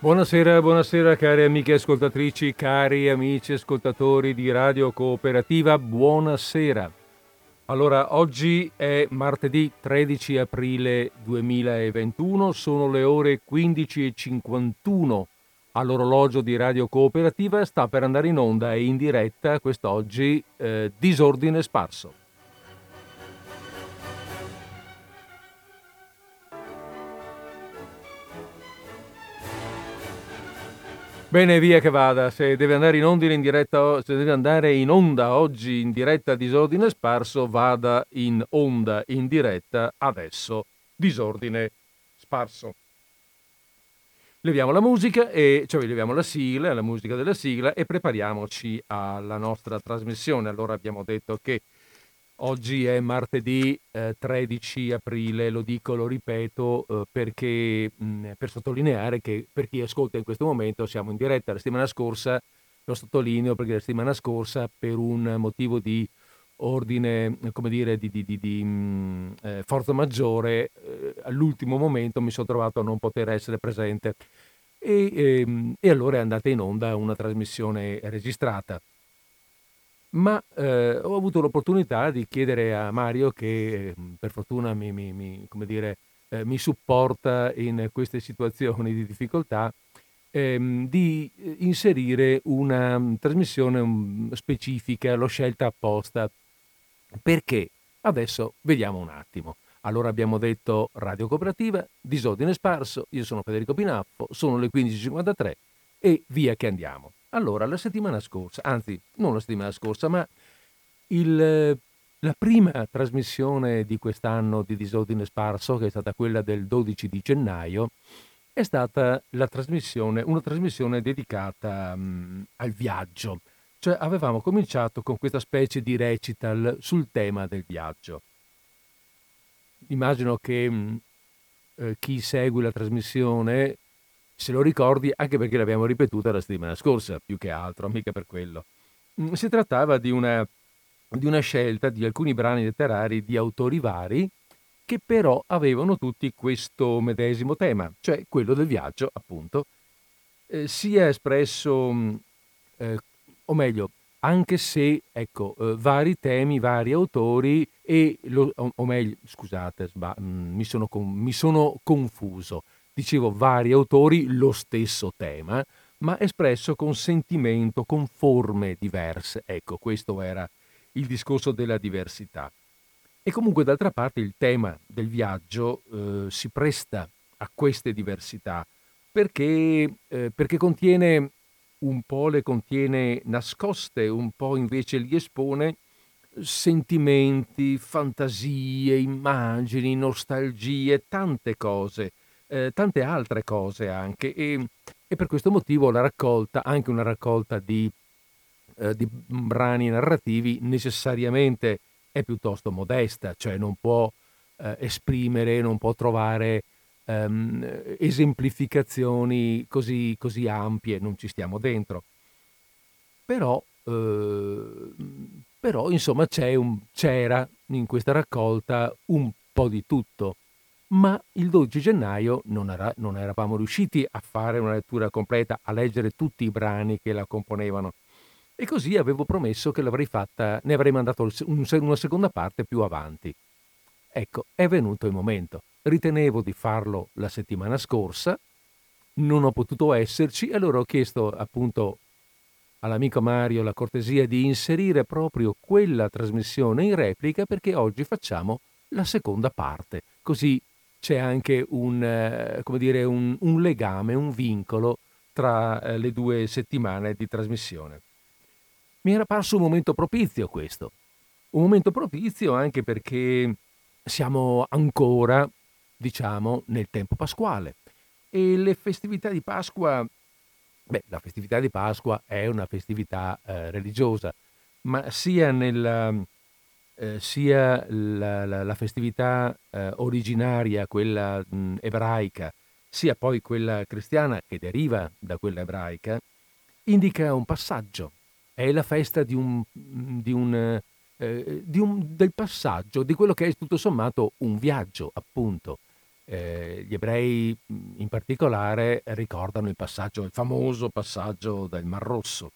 Buonasera, buonasera cari amiche ascoltatrici, cari amici ascoltatori di Radio Cooperativa, buonasera. Allora, oggi è martedì 13 aprile 2021, sono le ore 15.51 all'orologio di Radio Cooperativa, sta per andare in onda e in diretta quest'oggi eh, Disordine Sparso. Bene, via che vada. Se deve andare in onda in diretta, se deve andare in onda oggi in diretta Disordine Sparso, vada in onda in diretta adesso Disordine Sparso. Leviamo la musica e cioè leviamo la sigla, la musica della sigla e prepariamoci alla nostra trasmissione. Allora abbiamo detto che Oggi è martedì eh, 13 aprile, lo dico, lo ripeto, eh, perché, mh, per sottolineare che per chi ascolta in questo momento siamo in diretta. La settimana scorsa, lo sottolineo perché la settimana scorsa per un motivo di ordine, come dire, di, di, di, di mh, eh, forza maggiore, eh, all'ultimo momento mi sono trovato a non poter essere presente e, ehm, e allora è andata in onda una trasmissione registrata ma eh, ho avuto l'opportunità di chiedere a Mario, che mm, per fortuna mi, mi, mi, dire, eh, mi supporta in queste situazioni di difficoltà, ehm, di eh, inserire una mm, trasmissione um, specifica, l'ho scelta apposta. Perché? Adesso vediamo un attimo. Allora abbiamo detto Radio Cooperativa, disordine sparso, io sono Federico Pinaffo, sono le 15.53 e via che andiamo. Allora, la settimana scorsa, anzi, non la settimana scorsa, ma il, la prima trasmissione di quest'anno di Disordine Sparso, che è stata quella del 12 di gennaio, è stata trasmissione, una trasmissione dedicata um, al viaggio. Cioè avevamo cominciato con questa specie di recital sul tema del viaggio. Immagino che um, eh, chi segue la trasmissione se lo ricordi anche perché l'abbiamo ripetuta la settimana scorsa, più che altro, mica per quello. Mm, si trattava di una, di una scelta di alcuni brani letterari di autori vari che però avevano tutti questo medesimo tema, cioè quello del viaggio, appunto, eh, sia espresso, mm, eh, o meglio, anche se, ecco, eh, vari temi, vari autori e, lo, o, o, meglio, scusate, sba, mm, mi, sono, mi sono confuso dicevo, vari autori lo stesso tema, ma espresso con sentimento, con forme diverse. Ecco, questo era il discorso della diversità. E comunque, d'altra parte, il tema del viaggio eh, si presta a queste diversità perché, eh, perché contiene un po' le contiene nascoste, un po' invece li espone sentimenti, fantasie, immagini, nostalgie, tante cose eh, tante altre cose anche e, e, per questo motivo la raccolta, anche una raccolta di, eh, di brani narrativi necessariamente è piuttosto modesta, cioè non può eh, esprimere, non può trovare ehm, esemplificazioni così, così, ampie, non ci stiamo dentro. Però, eh, però insomma un, c'era in questa raccolta un po' di tutto ma il 12 gennaio non, era, non, eravamo riusciti a fare una lettura completa, a leggere tutti i brani che la componevano. E così avevo promesso che l'avrei fatta, ne avrei mandato un, una seconda parte più avanti. Ecco, è venuto il momento. Ritenevo di farlo la settimana scorsa, non ho potuto esserci allora ho chiesto appunto all'amico Mario la cortesia di inserire proprio quella trasmissione in replica perché oggi facciamo la seconda parte, così c'è anche un, eh, dire, un, un legame, un vincolo tra eh, le due settimane di trasmissione. Mi era parso un momento propizio questo, un momento propizio anche perché siamo ancora, diciamo, nel tempo pasquale e le festività di Pasqua, beh, la festività di Pasqua è una festività eh, religiosa, ma sia nel, eh, sia la, la, la festività eh, originaria, quella mh, ebraica, sia poi quella cristiana che deriva da quella ebraica, indica un passaggio. È la festa di un, di un, eh, di un, del passaggio, di quello che è tutto sommato un viaggio, appunto. Eh, gli ebrei in particolare ricordano il passaggio, il famoso passaggio del Mar Rosso.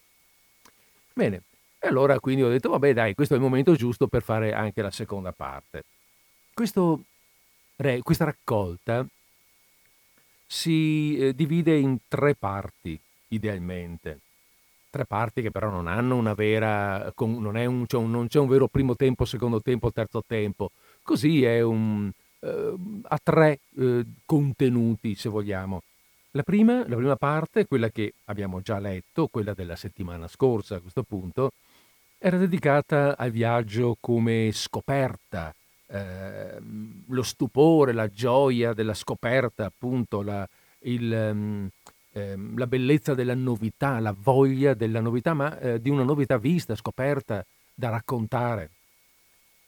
Bene, e allora quindi ho detto, vabbè dai, questo è il momento giusto per fare anche la seconda parte. Questo, questa raccolta si eh, divide in tre parti, idealmente. Tre parti che però non hanno una vera, non, un, cioè non c'è un vero primo tempo, secondo tempo, terzo tempo. Così è un, eh, a tre eh, contenuti, se vogliamo. La prima, la prima parte, quella che abbiamo già letto, quella della settimana scorsa a questo punto, era dedicata al viaggio come scoperta, eh, lo stupore, la gioia della scoperta, appunto, la, il, ehm, la bellezza della novità, la voglia della novità, ma eh, di una novità vista, scoperta, da raccontare.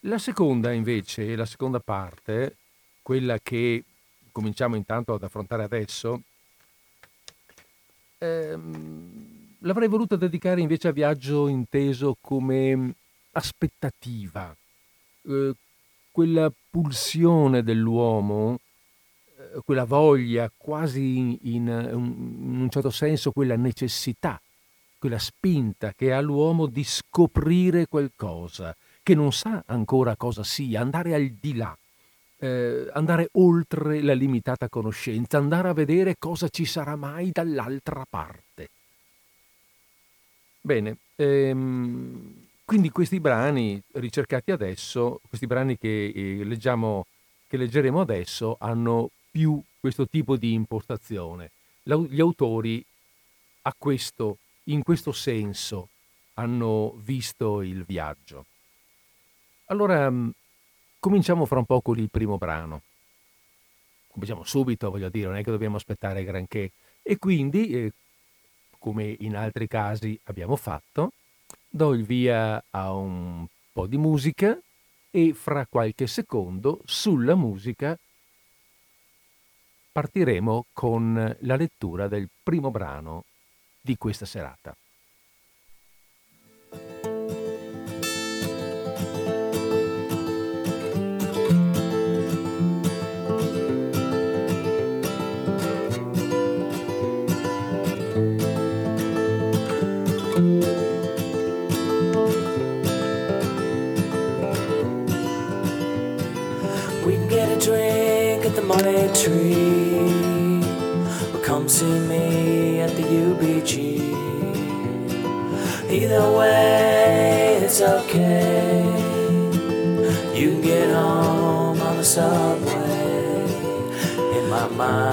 La seconda, invece, la seconda parte, quella che cominciamo intanto ad affrontare adesso, ehm, l'avrei voluta dedicare invece a viaggio inteso come aspettativa, eh, quella pulsione dell'uomo, eh, quella voglia, quasi in, in, in un certo senso quella necessità, quella spinta che ha l'uomo di scoprire qualcosa, che non sa ancora cosa sia, andare al di là eh, andare oltre la limitata conoscenza, andare a vedere cosa ci sarà mai dall'altra parte. Bene, ehm, quindi questi brani ricercati adesso, questi brani che, eh, leggiamo, che leggeremo adesso, hanno più questo tipo di impostazione. Gli autori a questo, in questo senso hanno visto il viaggio. Allora, Cominciamo fra un po' con il primo brano. Cominciamo subito, voglio dire, non è che dobbiamo aspettare granché. E quindi, eh, come in altri casi abbiamo fatto, do il via a un po' di musica e fra qualche secondo sulla musica partiremo con la lettura del primo brano di questa serata. Money tree. Well, come see me at the UBG. Either way, it's okay. You can get home on the subway. In my mind,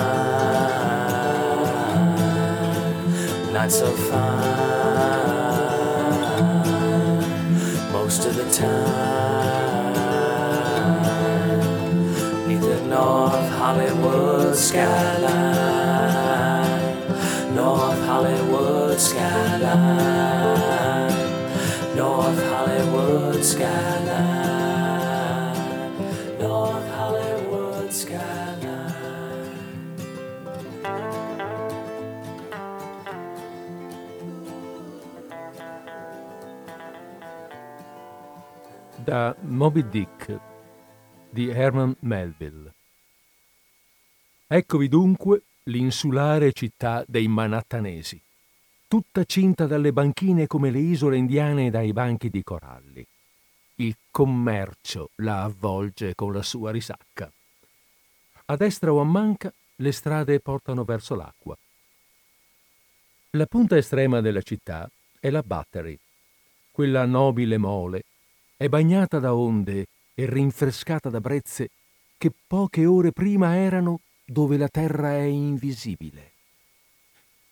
not so fine. Most of the time. North Hollywood skyline, North Hollywood skyline, North Hollywood skyline, North Hollywood skyline. Da Moby Dick di Herman Melville. Eccovi dunque l'insulare città dei Manattanesi, tutta cinta dalle banchine come le isole indiane dai banchi di coralli. Il commercio la avvolge con la sua risacca. A destra o a manca le strade portano verso l'acqua. La punta estrema della città è la Battery. Quella nobile mole è bagnata da onde e rinfrescata da brezze che poche ore prima erano dove la terra è invisibile.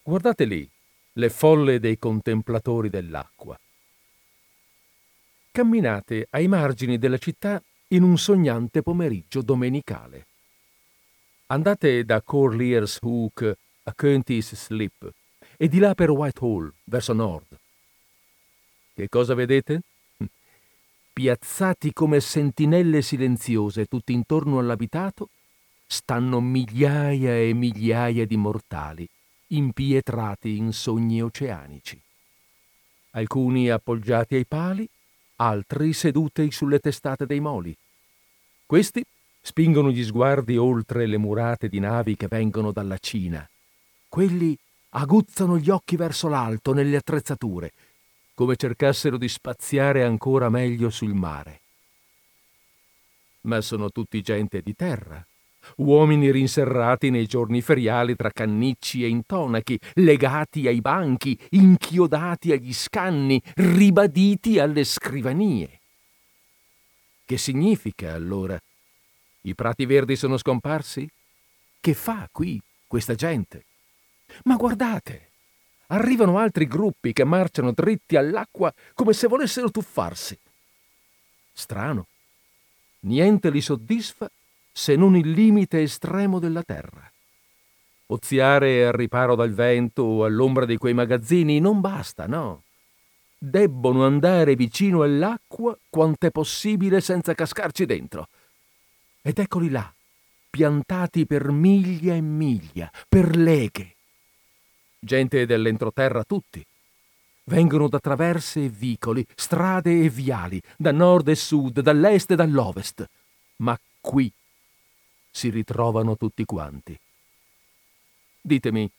Guardate lì le folle dei contemplatori dell'acqua. Camminate ai margini della città in un sognante pomeriggio domenicale. Andate da Corlier's Hook a County's Slip e di là per Whitehall, verso nord. Che cosa vedete? Piazzati come sentinelle silenziose tutti intorno all'abitato, stanno migliaia e migliaia di mortali impietrati in sogni oceanici. Alcuni appoggiati ai pali, altri seduti sulle testate dei moli. Questi spingono gli sguardi oltre le murate di navi che vengono dalla Cina. Quelli aguzzano gli occhi verso l'alto nelle attrezzature, come cercassero di spaziare ancora meglio sul mare. Ma sono tutti gente di terra, uomini rinserrati nei giorni feriali tra cannicci e intonachi, legati ai banchi, inchiodati agli scanni, ribaditi alle scrivanie. Che significa allora? I prati verdi sono scomparsi? Che fa qui questa gente? Ma guardate! Arrivano altri gruppi che marciano dritti all'acqua come se volessero tuffarsi. Strano. Niente li soddisfa se non il limite estremo della terra. Oziare al riparo dal vento o all'ombra di quei magazzini non basta, no. Debbono andare vicino all'acqua quant'è possibile senza cascarci dentro. Ed eccoli là, piantati per miglia e miglia, per leghe. Gente dell'entroterra tutti. Vengono da traverse e vicoli, strade e viali, da nord e sud, dall'est e dall'ovest. Ma qui si ritrovano tutti quanti. Ditemi,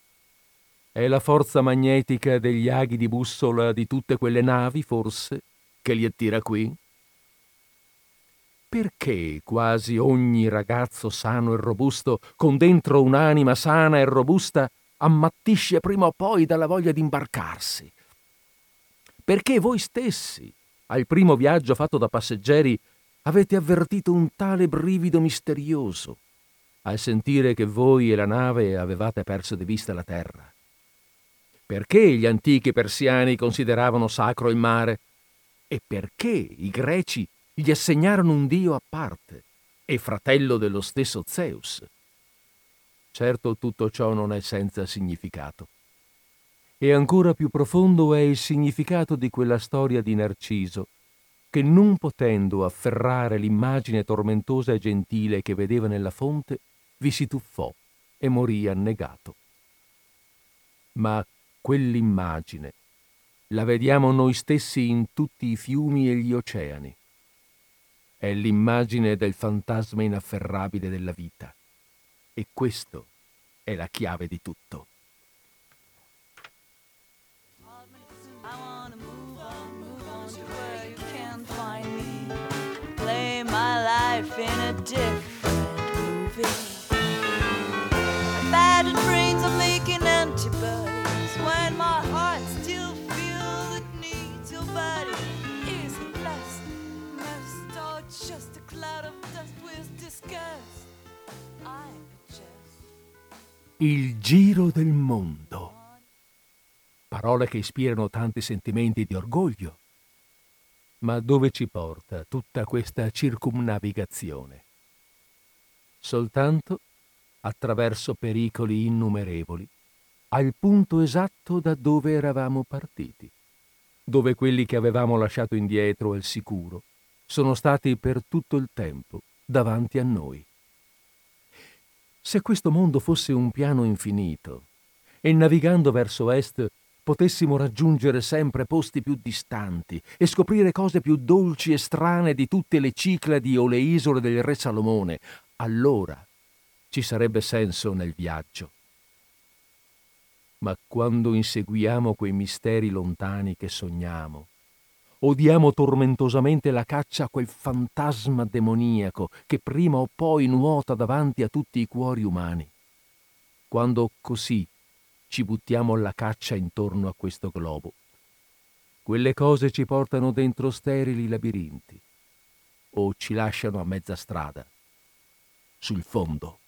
è la forza magnetica degli aghi di bussola di tutte quelle navi, forse, che li attira qui? Perché quasi ogni ragazzo sano e robusto, con dentro un'anima sana e robusta, ammattisce prima o poi dalla voglia di imbarcarsi? Perché voi stessi, al primo viaggio fatto da passeggeri, avete avvertito un tale brivido misterioso al sentire che voi e la nave avevate perso di vista la terra. Perché gli antichi persiani consideravano sacro il mare? E perché i greci gli assegnarono un dio a parte e fratello dello stesso Zeus? Certo tutto ciò non è senza significato. E ancora più profondo è il significato di quella storia di Narciso, che non potendo afferrare l'immagine tormentosa e gentile che vedeva nella fonte, vi si tuffò e morì annegato. Ma quell'immagine la vediamo noi stessi in tutti i fiumi e gli oceani. È l'immagine del fantasma inafferrabile della vita. E questo è la chiave di tutto. my life in a Il giro del mondo. Parole che ispirano tanti sentimenti di orgoglio ma dove ci porta tutta questa circumnavigazione? Soltanto attraverso pericoli innumerevoli, al punto esatto da dove eravamo partiti, dove quelli che avevamo lasciato indietro al sicuro sono stati per tutto il tempo davanti a noi. Se questo mondo fosse un piano infinito e navigando verso est potessimo raggiungere sempre posti più distanti e scoprire cose più dolci e strane di tutte le Cicladi o le isole del re Salomone, allora ci sarebbe senso nel viaggio. Ma quando inseguiamo quei misteri lontani che sogniamo, odiamo tormentosamente la caccia a quel fantasma demoniaco che prima o poi nuota davanti a tutti i cuori umani. Quando così ci buttiamo alla caccia intorno a questo globo. Quelle cose ci portano dentro sterili labirinti o ci lasciano a mezza strada, sul fondo.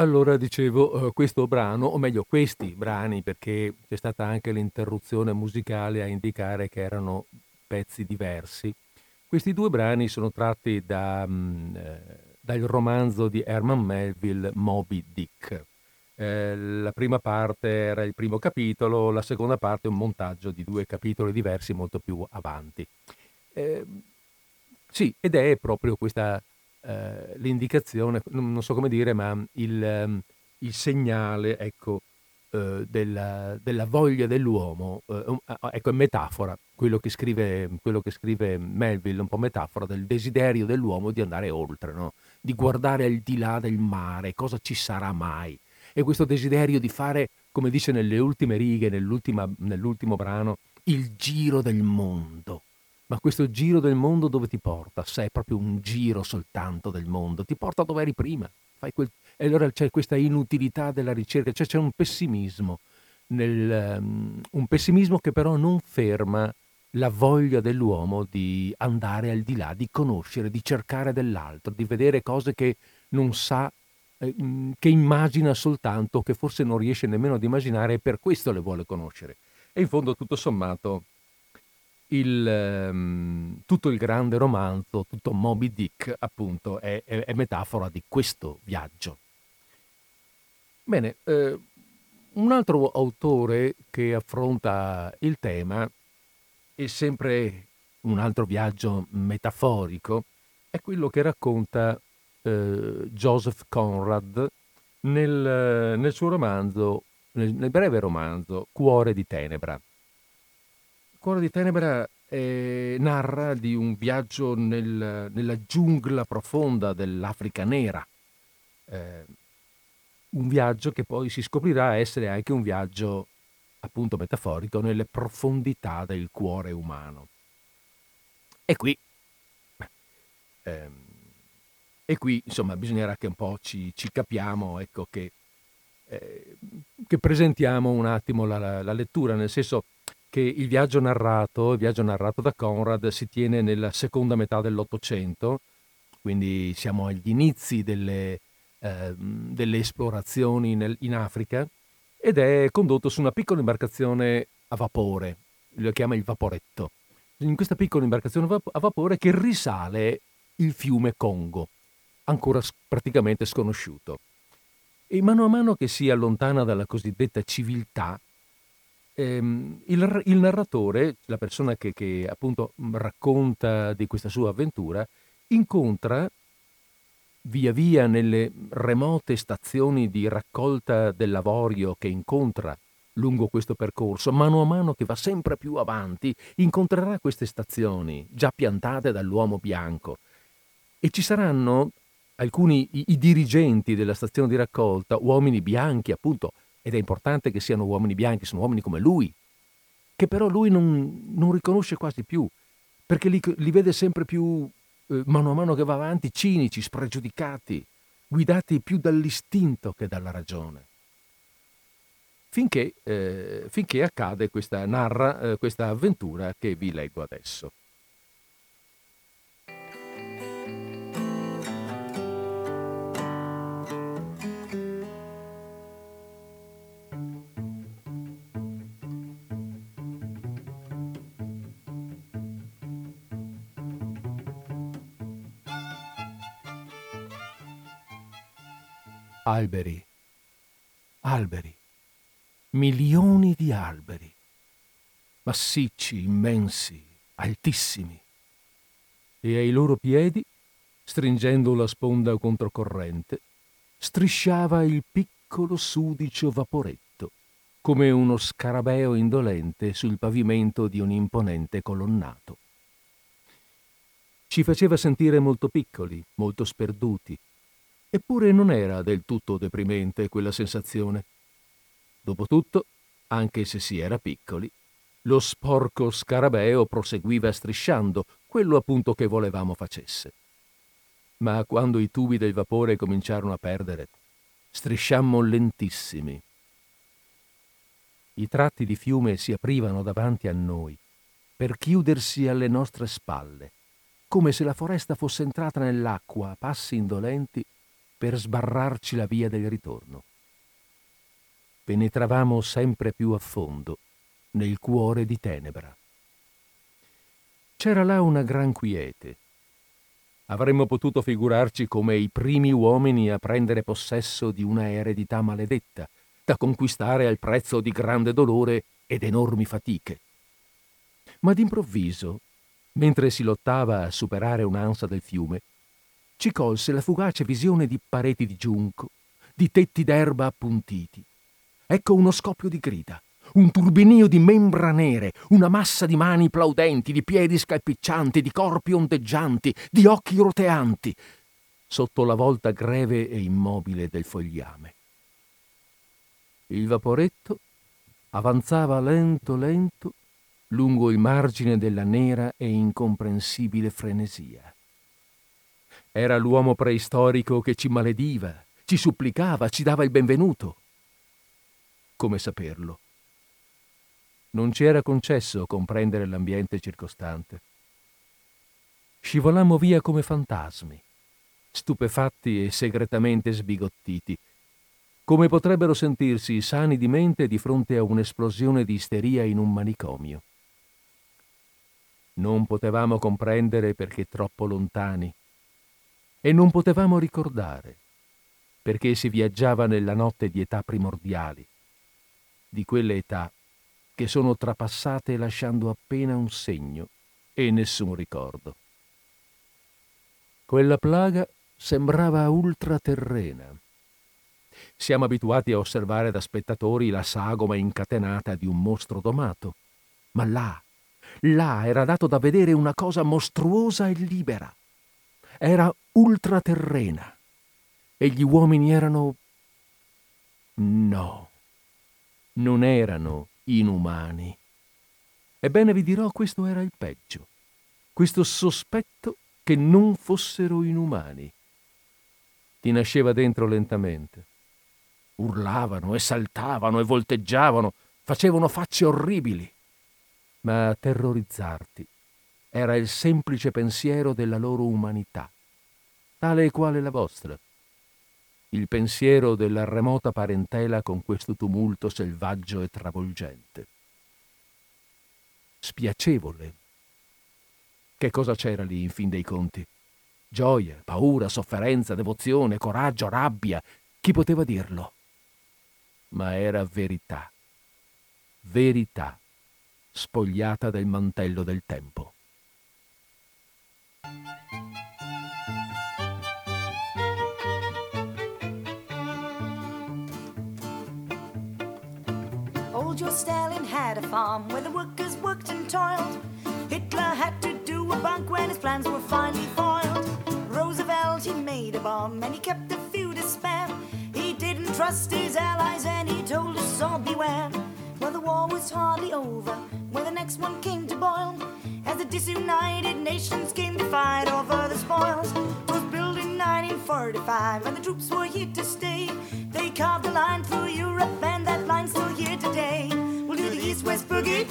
Allora dicevo, eh, questo brano, o meglio questi brani, perché c'è stata anche l'interruzione musicale a indicare che erano pezzi diversi. Questi due brani sono tratti da, mm, eh, dal romanzo di Herman Melville Moby Dick. Eh, la prima parte era il primo capitolo, la seconda parte è un montaggio di due capitoli diversi molto più avanti. Eh, sì, ed è proprio questa eh, l'indicazione, non so come dire, ma il, ehm, il segnale, ecco, eh, della, della, voglia dell'uomo, eh, ecco, è metafora, quello che, scrive, quello che scrive Melville, un po' metafora del desiderio dell'uomo di andare oltre, no? di guardare al di là del mare, cosa ci sarà mai. E questo desiderio di fare, come dice nelle ultime righe, nell'ultimo brano, il giro del mondo ma questo giro del mondo dove ti porta? Se è proprio un giro soltanto del mondo, ti porta dove eri prima. Quel... E allora c'è questa inutilità della ricerca, cioè c'è un pessimismo, nel, um, un pessimismo che però non ferma la voglia dell'uomo di andare al di là, di conoscere, di cercare dell'altro, di vedere cose che non sa, eh, mm, che immagina soltanto, che forse non riesce nemmeno ad immaginare e per questo le vuole conoscere. E in fondo, tutto sommato, il, um, tutto il grande romanzo, tutto Moby Dick, appunto, è, è, è metafora di questo viaggio. Bene, eh, un altro autore che affronta il tema è sempre un altro viaggio metaforico, è quello che racconta eh, Joseph Conrad nel, nel suo romanzo, nel, nel breve romanzo Cuore di Tenebra. Cuore di Tenebra eh, narra di un viaggio nel, nella giungla profonda dell'Africa nera. Eh, un viaggio che poi si scoprirà essere anche un viaggio appunto metaforico nelle profondità del cuore umano. E qui, ehm, e qui insomma bisognerà che un po' ci, ci capiamo, ecco, che, eh, che presentiamo un attimo la, la lettura, nel senso che il viaggio narrato, il viaggio narrato da Conrad si tiene nella seconda metà dell'Ottocento, quindi siamo agli inizi delle, eh, delle esplorazioni nel, in Africa, ed è condotto su una piccola imbarcazione a vapore, lo chiama il Vaporetto. In questa piccola imbarcazione a vapore che risale il fiume Congo, ancora praticamente sconosciuto. E mano a mano che si allontana dalla cosiddetta civiltà, ehm, il, il, narratore, la persona che, che appunto racconta di questa sua avventura, incontra via via nelle remote stazioni di raccolta dell'avorio che incontra lungo questo percorso, mano a mano che va sempre più avanti, incontrerà queste stazioni già piantate dall'uomo bianco. E ci saranno alcuni i, i dirigenti della stazione di raccolta, uomini bianchi appunto, ed è importante che siano uomini bianchi, sono uomini come lui, che però lui non, non riconosce quasi più, perché li, li vede sempre più, eh, mano a mano che va avanti, cinici, spregiudicati, guidati più dall'istinto che dalla ragione. Finché, eh, finché accade questa, narra eh, questa avventura che vi leggo adesso. Alberi, alberi, milioni di alberi, massicci, immensi, altissimi. E ai loro piedi, stringendo la sponda controcorrente, strisciava il piccolo sudicio vaporetto, come uno scarabeo indolente sul pavimento di un imponente colonnato. Ci faceva sentire molto piccoli, molto sperduti, Eppure non era del tutto deprimente quella sensazione. Dopotutto, anche se si era piccoli, lo sporco scarabeo proseguiva strisciando, quello appunto che volevamo facesse. Ma quando i tubi del vapore cominciarono a perdere, strisciammo lentissimi. I tratti di fiume si aprivano davanti a noi, per chiudersi alle nostre spalle, come se la foresta fosse entrata nell'acqua a passi indolenti per sbarrarci la via del ritorno. Penetravamo sempre più a fondo nel cuore di tenebra. C'era là una gran quiete. Avremmo potuto figurarci come i primi uomini a prendere possesso di una eredità maledetta, da conquistare al prezzo di grande dolore ed enormi fatiche. Ma d'improvviso, mentre si lottava a superare un'ansa del fiume, ci colse la fugace visione di pareti di giunco, di tetti d'erba appuntiti. Ecco uno scoppio di grida, un turbinio di membra nere, una massa di mani plaudenti, di piedi scalpiccianti, di corpi ondeggianti, di occhi roteanti, sotto la volta greve e immobile del fogliame. Il vaporetto avanzava lento lento lungo il margine della nera e incomprensibile frenesia. Era l'uomo preistorico che ci malediva, ci supplicava, ci dava il benvenuto. Come saperlo? Non ci era concesso comprendere l'ambiente circostante. Scivolammo via come fantasmi, stupefatti e segretamente sbigottiti, come potrebbero sentirsi sani di mente di fronte a un'esplosione di isteria in un manicomio. Non potevamo comprendere perché troppo lontani e non potevamo ricordare perché si viaggiava nella notte di età primordiali, di quelle età che sono trapassate lasciando appena un segno e nessun ricordo. Quella plaga sembrava ultraterrena siamo abituati a osservare da spettatori la sagoma incatenata di un mostro domato. Ma là, là era dato da vedere una cosa mostruosa e libera. Era ultraterrena. E gli uomini erano... No, non erano inumani. Ebbene vi dirò, questo era il peggio. Questo sospetto che non fossero inumani. Ti nasceva dentro lentamente urlavano e saltavano e volteggiavano, facevano facce orribili. Ma a terrorizzarti era il semplice pensiero della loro umanità, tale e quale la vostra. Il pensiero della remota parentela con questo tumulto selvaggio e travolgente. Spiacevole. Che cosa c'era lì in fin dei conti? Gioia, paura, sofferenza, devozione, coraggio, rabbia. Chi poteva dirlo? ma era verità. Verità, spogliata del mantello del tempo. Joe Stalin had a farm where the workers worked and toiled. Hitler had to do a bunk when his plans were finally foiled. Roosevelt, he made a bomb and he kept a few to spare He didn't trust his allies and he told us all beware. Well, the war was hardly over when the next one came to boil. As the disunited nations came to fight over the spoils. 1945 and the troops were here to stay. They carved a line through Europe and that line's still here today. We'll do the East West Boogie.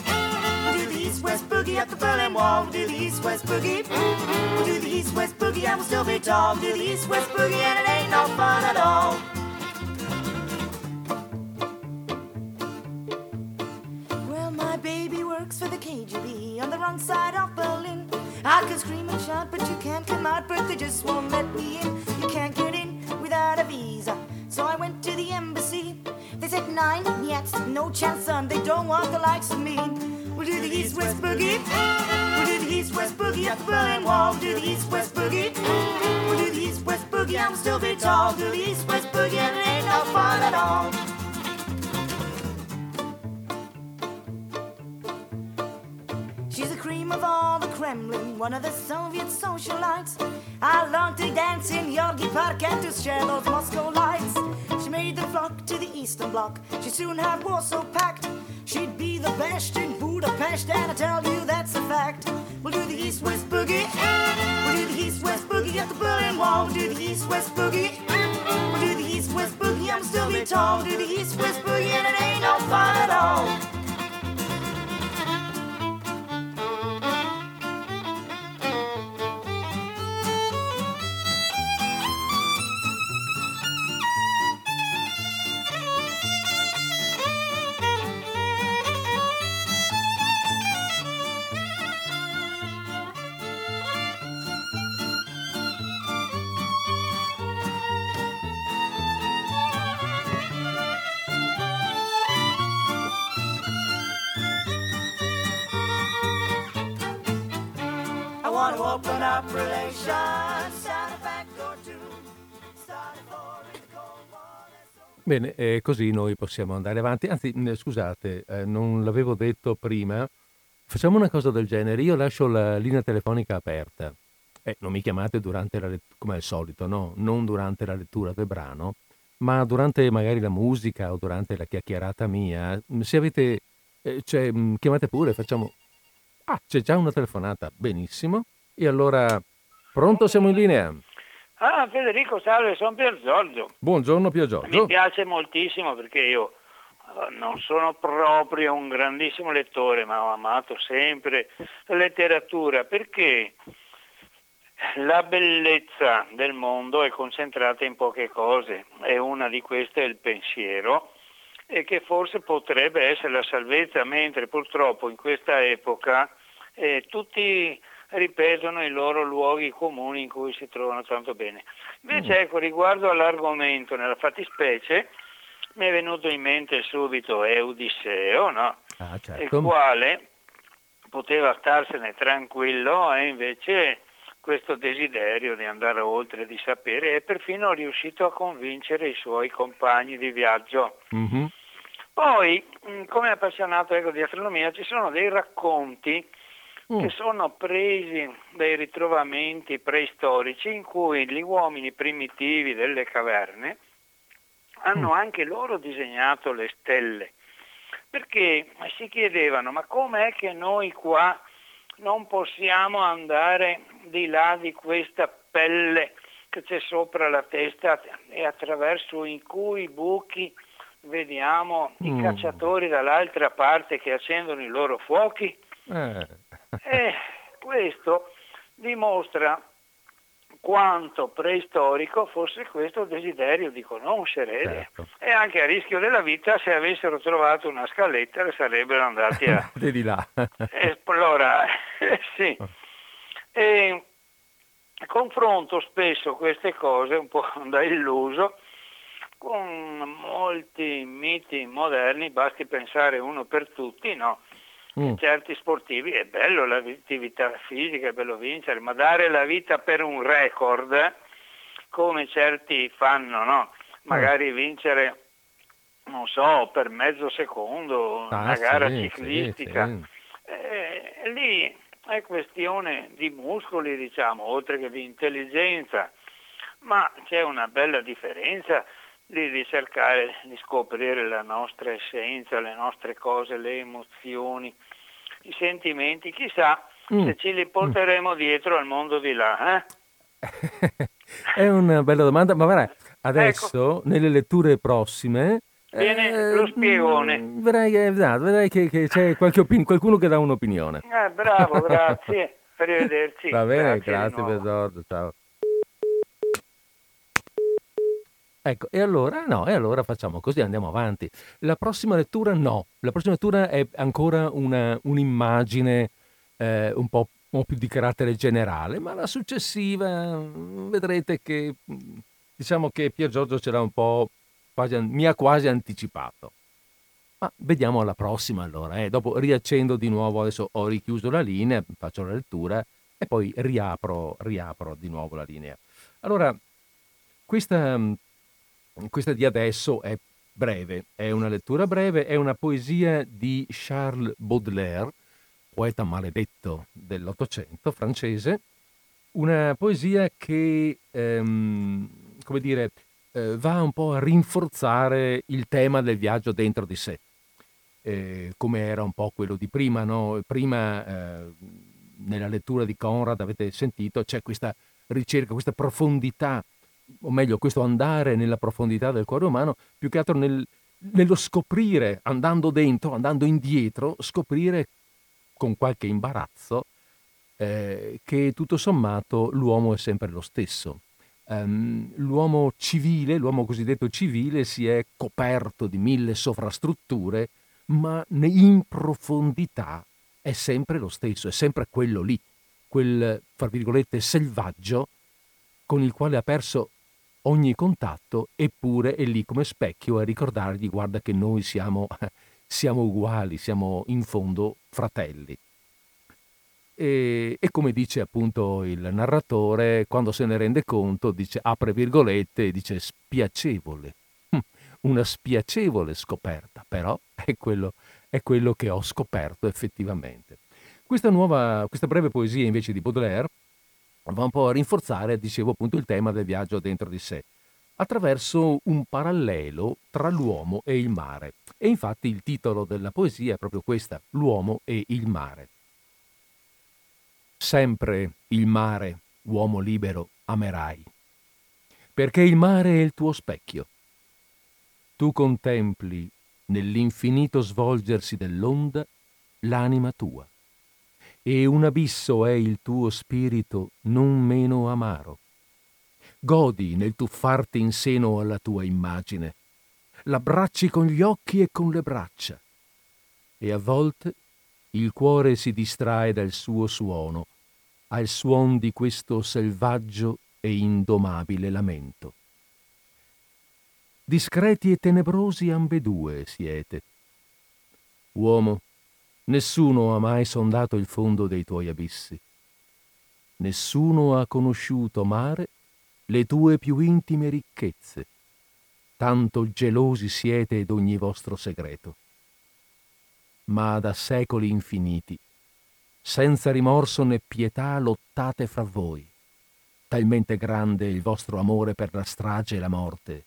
We'll do the East West Boogie at the Berlin Wall. We'll do the East West Boogie. We'll do the East West Boogie and we'll still be tall. We'll do the East West Boogie and it ain't no fun at all. Well, my baby works for the KGB on the wrong side of Berlin. I can scream and shout, but you can't come out, but they just won't let me in. You can't get in without a visa. So I went to the embassy. They said nine, yet no chance, son. They don't want the likes of me. We'll do the East West Boogie. We'll do the East West Boogie at the Berlin Wall. We'll do the East West Boogie. We'll do the East West Boogie. I'm still be tall. Do the East West Boogie, and it ain't no fun at all. She's the cream of all. Kremlin, one of the Soviet socialites. I longed to dance in Yorgi Park and to share those Moscow lights. She made the flock to the Eastern Bloc. She soon had Warsaw packed. She'd be the best in Budapest, and I tell you that's a fact. We'll do the East West Boogie. We'll do the East West Boogie at the Berlin Wall. We'll do the East West Boogie. We'll do the East West Boogie. I'm still be tall. We'll do the East West Boogie, and it ain't no fun at all. Bene, eh, così noi possiamo andare avanti. Anzi, scusate, eh, non l'avevo detto prima. Facciamo una cosa del genere. Io lascio la linea telefonica aperta. Eh, non mi chiamate durante la lettura, come al solito, no? Non durante la lettura del brano, ma durante magari la musica o durante la chiacchierata mia. Se avete, eh, cioè, chiamate pure, facciamo... Ah, c'è già una telefonata. Benissimo. E allora, pronto, siamo in linea. Ah, Federico, salve, sono Pier Giorgio. Buongiorno Pier Giorgio. Mi piace moltissimo perché io eh, non sono proprio un grandissimo lettore, ma ho amato sempre la letteratura perché la bellezza del mondo è concentrata in poche cose e una di queste è il pensiero e che forse potrebbe essere la salvezza, mentre purtroppo in questa epoca eh, tutti ripetono i loro luoghi comuni in cui si trovano tanto bene. Invece mm. ecco, riguardo all'argomento, nella fattispecie, mi è venuto in mente subito Eudisseo, no? ah, certo. il quale poteva starsene tranquillo e invece questo desiderio di andare oltre, di sapere, è perfino riuscito a convincere i suoi compagni di viaggio. Mm-hmm. Poi, mm, come appassionato ecco, di astronomia, ci sono dei racconti mm. che sono presi dai ritrovamenti preistorici in cui gli uomini primitivi delle caverne hanno mm. anche loro disegnato le stelle, perché si chiedevano ma com'è che noi qua non possiamo andare di là di questa pelle che c'è sopra la testa e attraverso i cui buchi vediamo mm. i cacciatori dall'altra parte che accendono i loro fuochi? Eh. E questo dimostra quanto preistorico fosse questo desiderio di conoscere certo. e anche a rischio della vita se avessero trovato una scaletta le sarebbero andati a di là. esplorare. sì. E confronto spesso queste cose un po' da illuso con molti miti moderni, basti pensare uno per tutti, no? Mm. certi sportivi è bello l'attività fisica, è bello vincere, ma dare la vita per un record, come certi fanno, no? magari mm. vincere, non so, per mezzo secondo, ah, una gara sì, ciclistica, sì, sì. Eh, lì è questione di muscoli, diciamo, oltre che di intelligenza, ma c'è una bella differenza di, di cercare di scoprire la nostra essenza, le nostre cose, le emozioni, i sentimenti, chissà mm. se ce li porteremo mm. dietro al mondo di là. Eh? È una bella domanda, ma guarda, adesso ecco. nelle letture prossime... Viene eh, lo spiegone. Mm, vedrai, eh, vedrai che, che, c'è opin- qualcuno che dà un'opinione. Eh, bravo, grazie. Arrivederci. Va bene, grazie, grazie Pedordo, ciao. Ecco, e allora no, e allora facciamo così, andiamo avanti. La prossima lettura no, la prossima lettura è ancora una, un'immagine eh, un, po', un po' più di carattere generale, ma la successiva mm, vedrete che mm, diciamo che Pier Giorgio ce l'ha un po', quasi, mi ha quasi anticipato. Ma vediamo alla prossima allora, eh. dopo riaccendo di nuovo, adesso ho richiuso la linea, faccio la lettura e poi riapro, riapro di nuovo la linea. Allora, questa mm, questa di adesso è breve, è una lettura breve, è una poesia di Charles Baudelaire, poeta maledetto dell'Ottocento francese, una poesia che, ehm, come dire, eh, va un po' a rinforzare il tema del viaggio dentro di sé, eh, come era un po' quello di prima, no? Prima, eh, nella lettura di Conrad, avete sentito, c'è questa ricerca, questa profondità o meglio questo andare nella profondità del cuore umano, più che altro nel, nello scoprire, andando dentro, andando indietro, scoprire con qualche imbarazzo eh, che tutto sommato l'uomo è sempre lo stesso. Um, l'uomo civile, l'uomo cosiddetto civile, si è coperto di mille sovrastrutture, ma in profondità è sempre lo stesso, è sempre quello lì, quel, fra virgolette, selvaggio con il quale ha perso ogni contatto, eppure è lì come specchio a ricordargli guarda che noi siamo, siamo uguali, siamo in fondo fratelli. e, e, come dice appunto il narratore, quando se ne rende conto, dice apre virgolette dice spiacevole, hm, una spiacevole scoperta, però è quello, è quello che ho scoperto effettivamente. Questa nuova, questa breve poesia invece di Baudelaire va un po' a rinforzare, dicevo appunto, il tema del viaggio dentro di sé, attraverso un parallelo tra l'uomo e il mare. E infatti il titolo della poesia è proprio questa, L'uomo e il mare. Sempre il mare, uomo libero, amerai, perché il mare è il tuo specchio. Tu contempli nell'infinito svolgersi dell'onda l'anima tua, e un abisso è il tuo spirito non meno amaro. Godi nel tuffarti in seno alla tua immagine, l'abbracci con gli occhi e con le braccia, e a volte il cuore si distrae dal suo suono, al suon di questo selvaggio e indomabile lamento. Discreti e tenebrosi ambedue siete. Uomo, nessuno ha mai sondato il fondo dei tuoi abissi. Nessuno ha conosciuto, mare, le tue più intime ricchezze tanto gelosi siete d'ogni vostro segreto. Ma da secoli infiniti, senza rimorso né pietà, lottate fra voi. Talmente grande il vostro amore per la strage e la morte,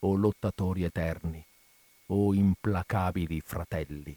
o lottatori eterni, o implacabili fratelli.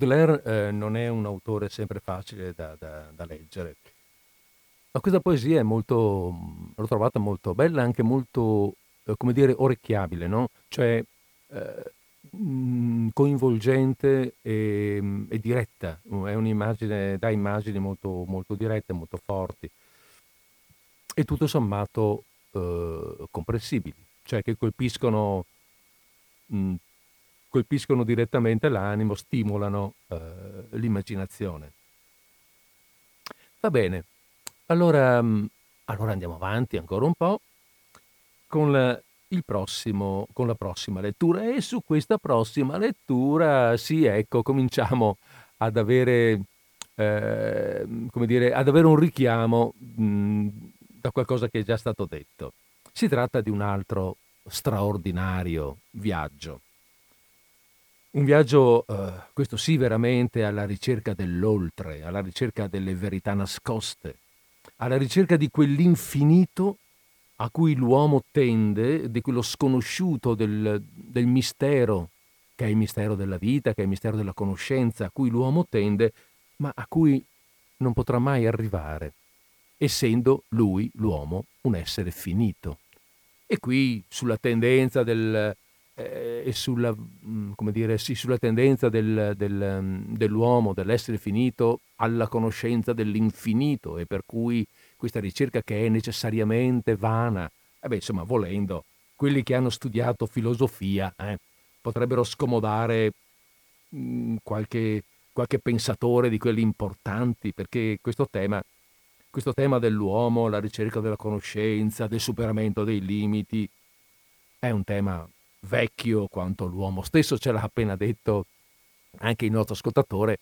Baudelaire eh, non è un autore sempre facile da, da, da, leggere, ma questa poesia è molto, l'ho trovata molto bella, anche molto, eh, come dire, orecchiabile, no? Cioè eh, mm, coinvolgente e, e, diretta, è un'immagine, dà immagini molto, molto dirette, molto forti e tutto sommato eh, comprensibili, cioè che colpiscono mh, mm, colpiscono direttamente l'animo, stimolano eh, l'immaginazione. Va bene, allora, mm, allora, andiamo avanti ancora un po' con la, prossimo, con la prossima lettura e su questa prossima lettura, sì, ecco, cominciamo ad avere, eh, come dire, ad avere un richiamo mh, mm, da qualcosa che è già stato detto. Si tratta di un altro straordinario viaggio. Un viaggio, eh, questo sì, veramente alla ricerca dell'oltre, alla ricerca delle verità nascoste, alla ricerca di quell'infinito a cui l'uomo tende, di quello sconosciuto del, del mistero, che è il mistero della vita, che è il mistero della conoscenza, a cui l'uomo tende, ma a cui non potrà mai arrivare, essendo lui, l'uomo, un essere finito. E qui sulla tendenza del, eh, e sulla, mm, dire, sì, sulla tendenza del, del, mm, dell'uomo, dell'essere finito, alla conoscenza dell'infinito e per cui questa ricerca che è necessariamente vana, eh beh, insomma, volendo, quelli che hanno studiato filosofia eh, potrebbero scomodare mh, mm, qualche, qualche pensatore di quelli importanti, perché questo tema, questo tema dell'uomo, la ricerca della conoscenza, del superamento dei limiti, è un tema vecchio quanto l'uomo stesso, ce l'ha appena detto anche il nostro ascoltatore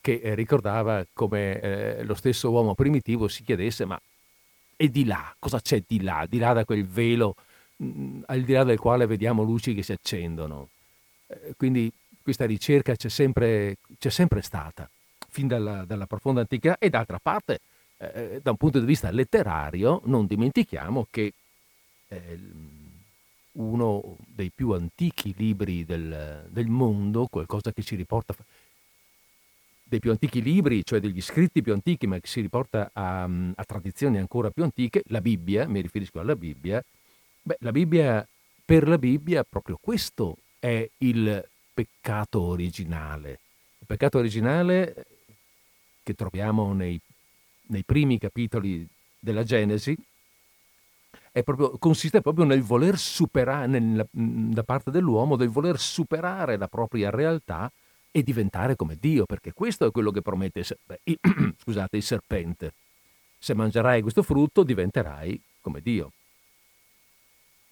che eh, ricordava come eh, lo stesso uomo primitivo si chiedesse ma e di là, cosa c'è di là, di là da quel velo mh, mm, al di là del quale vediamo luci che si accendono. Eh, quindi questa ricerca c'è sempre, c'è sempre stata, fin dalla, dalla, profonda antichità e d'altra parte, eh, da un punto di vista letterario, non dimentichiamo che eh, uno dei più antichi libri del, del mondo, qualcosa che ci riporta dei più antichi libri, cioè degli scritti più antichi, ma che si riporta a, a, tradizioni ancora più antiche, la Bibbia, mi riferisco alla Bibbia, beh, la Bibbia, per la Bibbia proprio questo è il peccato originale. Il peccato originale che troviamo nei, nei primi capitoli della Genesi proprio, consiste proprio nel voler superare, nel, da parte dell'uomo, del voler superare la propria realtà e diventare come Dio, perché questo è quello che promette beh, scusate, il serpente. Se mangerai questo frutto diventerai come Dio.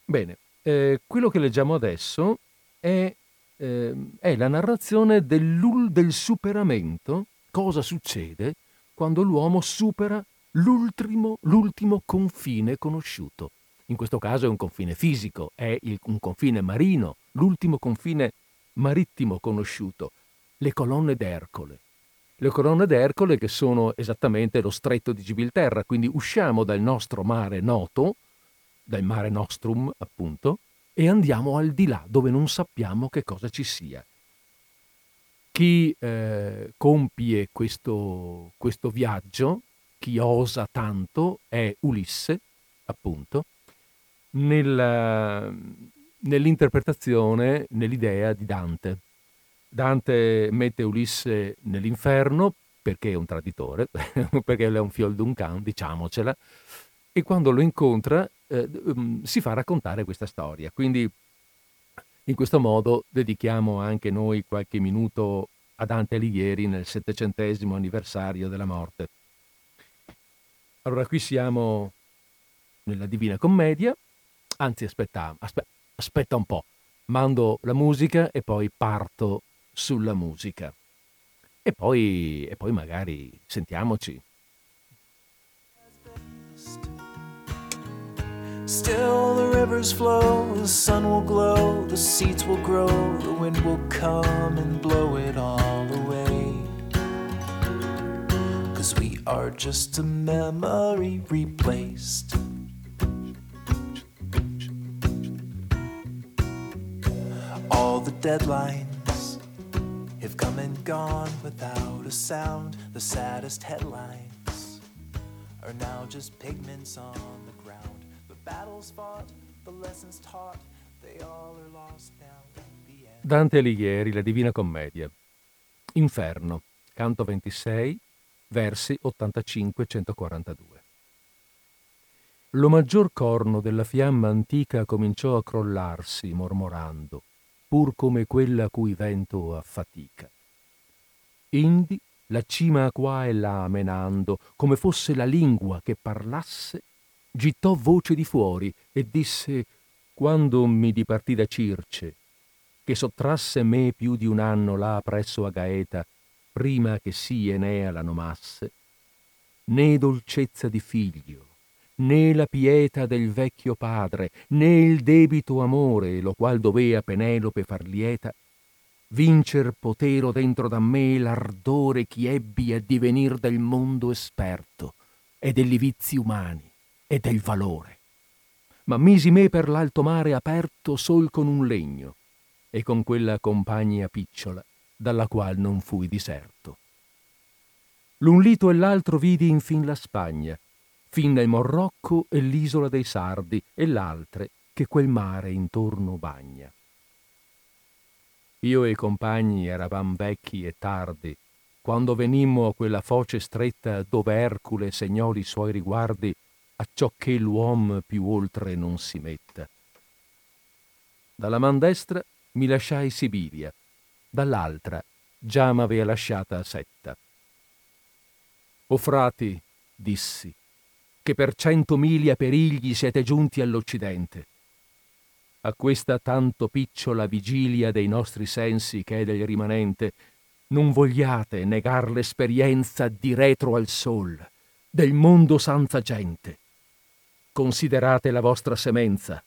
Bene, eh, quello che leggiamo adesso è, eh, è la narrazione del superamento, cosa succede quando l'uomo supera l'ultimo, l'ultimo confine conosciuto. In questo caso è un confine fisico, è il, un confine marino, l'ultimo confine marittimo conosciuto le colonne d'Ercole. Le colonne d'Ercole che sono esattamente lo stretto di Gibilterra, quindi usciamo dal nostro mare noto, dal mare nostrum appunto, e andiamo al di là dove non sappiamo che cosa ci sia. Chi eh, compie questo, questo viaggio, chi osa tanto, è Ulisse, appunto, nella, nell'interpretazione, nell'idea di Dante. Dante mette Ulisse nell'inferno perché è un traditore, perché è un fiol d'un can, diciamocela, e quando lo incontra eh, mm, si fa raccontare questa storia. Quindi in questo modo dedichiamo anche noi qualche minuto a Dante Alighieri nel settecentesimo anniversario della morte. Allora qui siamo nella Divina Commedia, anzi aspetta, aspetta, aspetta un po', mando la musica e poi parto sulla musica. E poi, e poi magari sentiamoci. Still the rivers flow, the sun will glow, the seeds will grow, the wind will come and blow it all away. Cause we are just a memory replaced. The deadlines have come and gone without a sound. The saddest headlines are now just pigments on the ground. The battles fought, the lessons taught, they all are lost now Dante Alighieri, La Divina Commedia. Inferno, canto 26, versi 85-142. Lo maggior corno della fiamma antica cominciò a crollarsi, mormorando pur come quella cui vento affatica. Indi la cima qua e là menando, come fosse la lingua che parlasse, gittò voce di fuori e disse quando mi dipartì da Circe, che sottrasse me più di un anno là presso a Gaeta, prima che sì Enea la nomasse, né dolcezza di figlio, né la pietà del vecchio padre, né il debito amore, lo qual dovea Penelope far lieta, vincer potero dentro da me l'ardore chi ebbi a divenir del mondo esperto, e degli vizi umani, e del valore. Ma misi me per l'alto mare aperto sol con un legno, e con quella compagnia picciola, dalla qual non fui diserto. L'un lito e l'altro vidi infin la Spagna, fin nel Morrocco e l'isola dei Sardi e l'altre che quel mare intorno bagna. Io e i compagni eravam vecchi e tardi, quando venimmo a quella foce stretta dove Ercule segnò i suoi riguardi a ciò che l'uom più oltre non si metta. Dalla man destra mi lasciai Sibilia, dall'altra già m'avea lasciata Setta. O frati, dissi, che per cento miglia perigli siete giunti all'Occidente. A questa tanto picciola vigilia dei nostri sensi che è del rimanente, non vogliate negar l'esperienza di retro al sol, del mondo senza gente. Considerate la vostra semenza.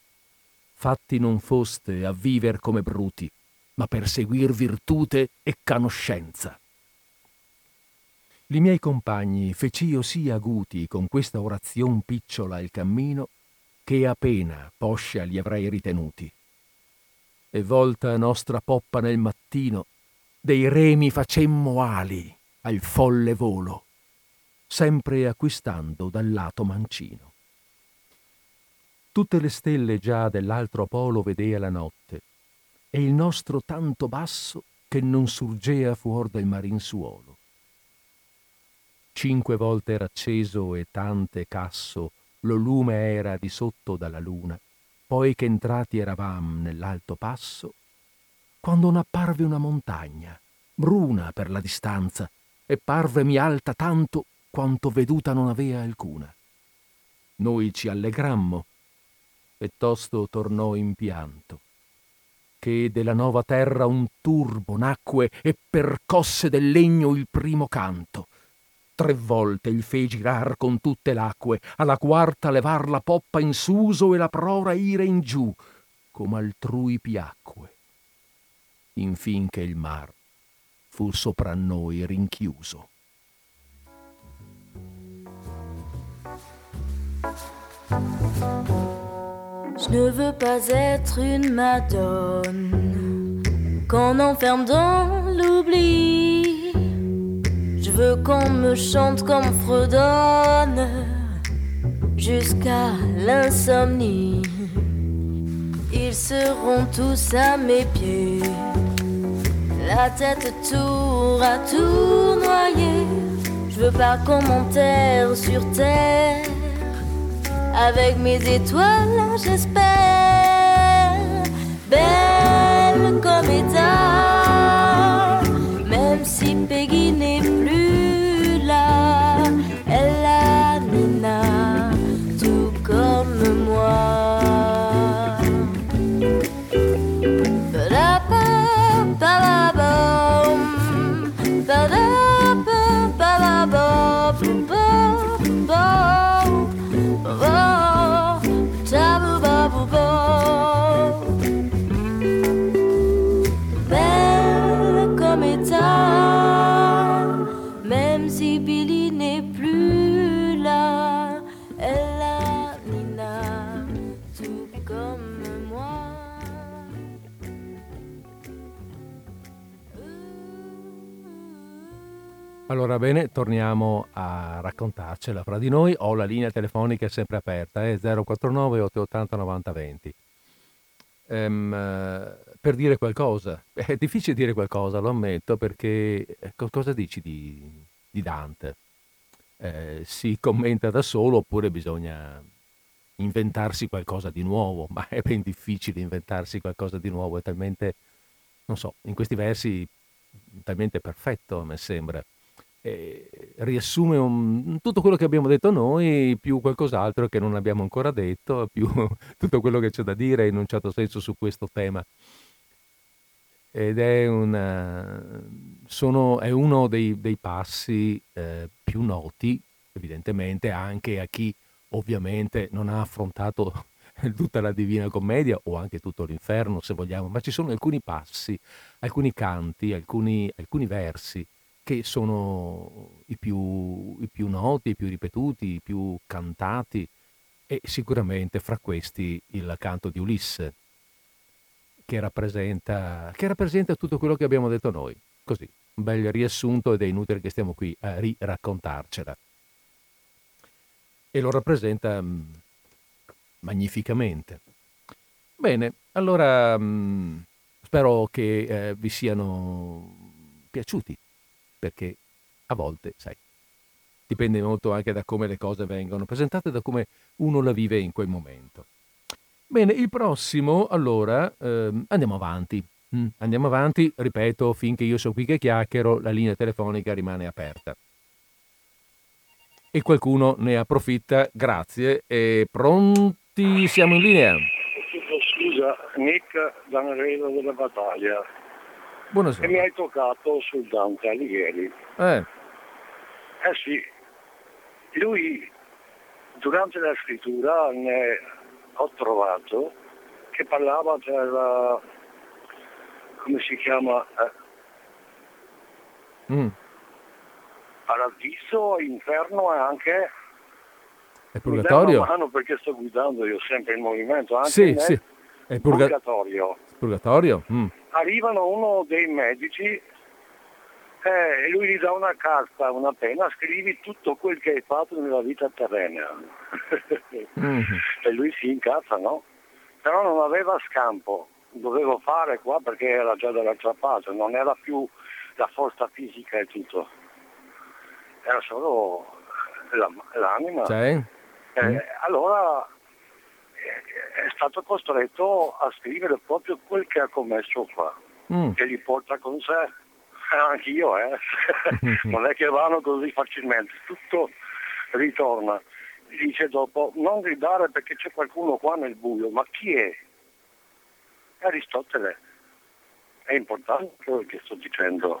Fatti non foste a viver come bruti, ma per seguir virtute e conoscenza. Li miei compagni fec'io sì aguti con questa orazion picciola il cammino, che a pena poscia li avrei ritenuti. E volta nostra poppa nel mattino, dei remi facemmo ali al folle volo, sempre acquistando dal lato mancino. Tutte le stelle già dell'altro polo vedea la notte, e il nostro tanto basso che non surgea fuor del marinsuolo. Cinque volte era acceso e tante casso lo lume era di sotto dalla luna, poi che entrati eravam nell'alto passo, quando n'apparve una montagna, bruna per la distanza, e parvemi alta tanto quanto veduta non avea alcuna. Noi ci allegrammo, e tosto tornò in pianto che della nuova terra un turbo nacque e percosse del legno il primo canto. Tre volte il fe girar con tutte l'acque, alla quarta levar la poppa in suso e la prora ire in giù, come altrui piacque. Infin che il mar fu sopra noi rinchiuso. Je ne veux pas être une madone qu'on enferme dans l'oubli. Veux qu'on me chante comme fredonne jusqu'à l'insomnie. Ils seront tous à mes pieds, la tête tour à tour noyée. Je veux pas qu'on m'enterre sur terre avec mes étoiles, j'espère, belle comme état, Allora bene, torniamo a raccontarcela fra di noi. Ho la linea telefonica sempre aperta, è eh? 049 880 9020. Ehm, per dire qualcosa, è difficile dire qualcosa, lo ammetto, perché eh, cosa dici di, di Dante? Eh, si commenta da solo oppure bisogna inventarsi qualcosa di nuovo, ma è ben difficile inventarsi qualcosa di nuovo, è talmente, non so, in questi versi talmente perfetto, a me sembra eh, riassume un, tutto quello che abbiamo detto noi, più qualcos'altro che non abbiamo ancora detto, più tutto quello che c'è da dire in un certo senso su questo tema. Ed è, una, sono, è uno dei, dei passi eh, più noti, evidentemente, anche a chi ovviamente non ha affrontato tutta la Divina Commedia o anche tutto l'inferno, se vogliamo, ma ci sono alcuni passi, alcuni canti, alcuni, alcuni versi che sono i più, i più noti, i più ripetuti, i più cantati e sicuramente fra questi il canto di Ulisse, che rappresenta, che rappresenta tutto quello che abbiamo detto noi. Così, un bel riassunto ed è inutile che stiamo qui a riraccontarcela. E lo rappresenta mm, magnificamente. Bene, allora mm, spero che eh, vi siano piaciuti perché a volte, sai, dipende molto anche da come le cose vengono presentate, da come uno la vive in quel momento. Bene, il prossimo, allora, ehm, andiamo avanti. Mm, andiamo avanti, ripeto, finché io sono qui che chiacchiero, la linea telefonica rimane aperta. E qualcuno ne approfitta, grazie. E pronti, siamo in linea. Scusa, Nick D'Anredo della Battaglia. Buonasera. E mi hai toccato sul Dante Alighieri. Eh. Eh sì, lui durante la scrittura ne ho trovato che parlava della, come si chiama? Eh, Mm. paradiso, inferno e anche È purgatorio? mano perché sto guidando io sempre in movimento anche Sì, sì. È purga- purgatorio. purgatorio? Mm. Arrivano uno dei medici eh, e lui gli dà una carta, una penna, scrivi tutto quel che hai fatto nella vita terrena. Mhm. e lui si incazza, no? Però non aveva scampo, dovevo fare qua perché era già dall'altra parte, non era più la forza fisica e tutto, era solo la- l'anima. C'è? Eh, Mm. allora è stato costretto a scrivere proprio quel che ha commesso qua, Mm. che li porta con sé. Anch'io, eh. non è che vanno così facilmente, tutto ritorna. Dice dopo, non gridare perché c'è qualcuno qua nel buio, ma chi è? Aristotele. È importante quello che sto dicendo.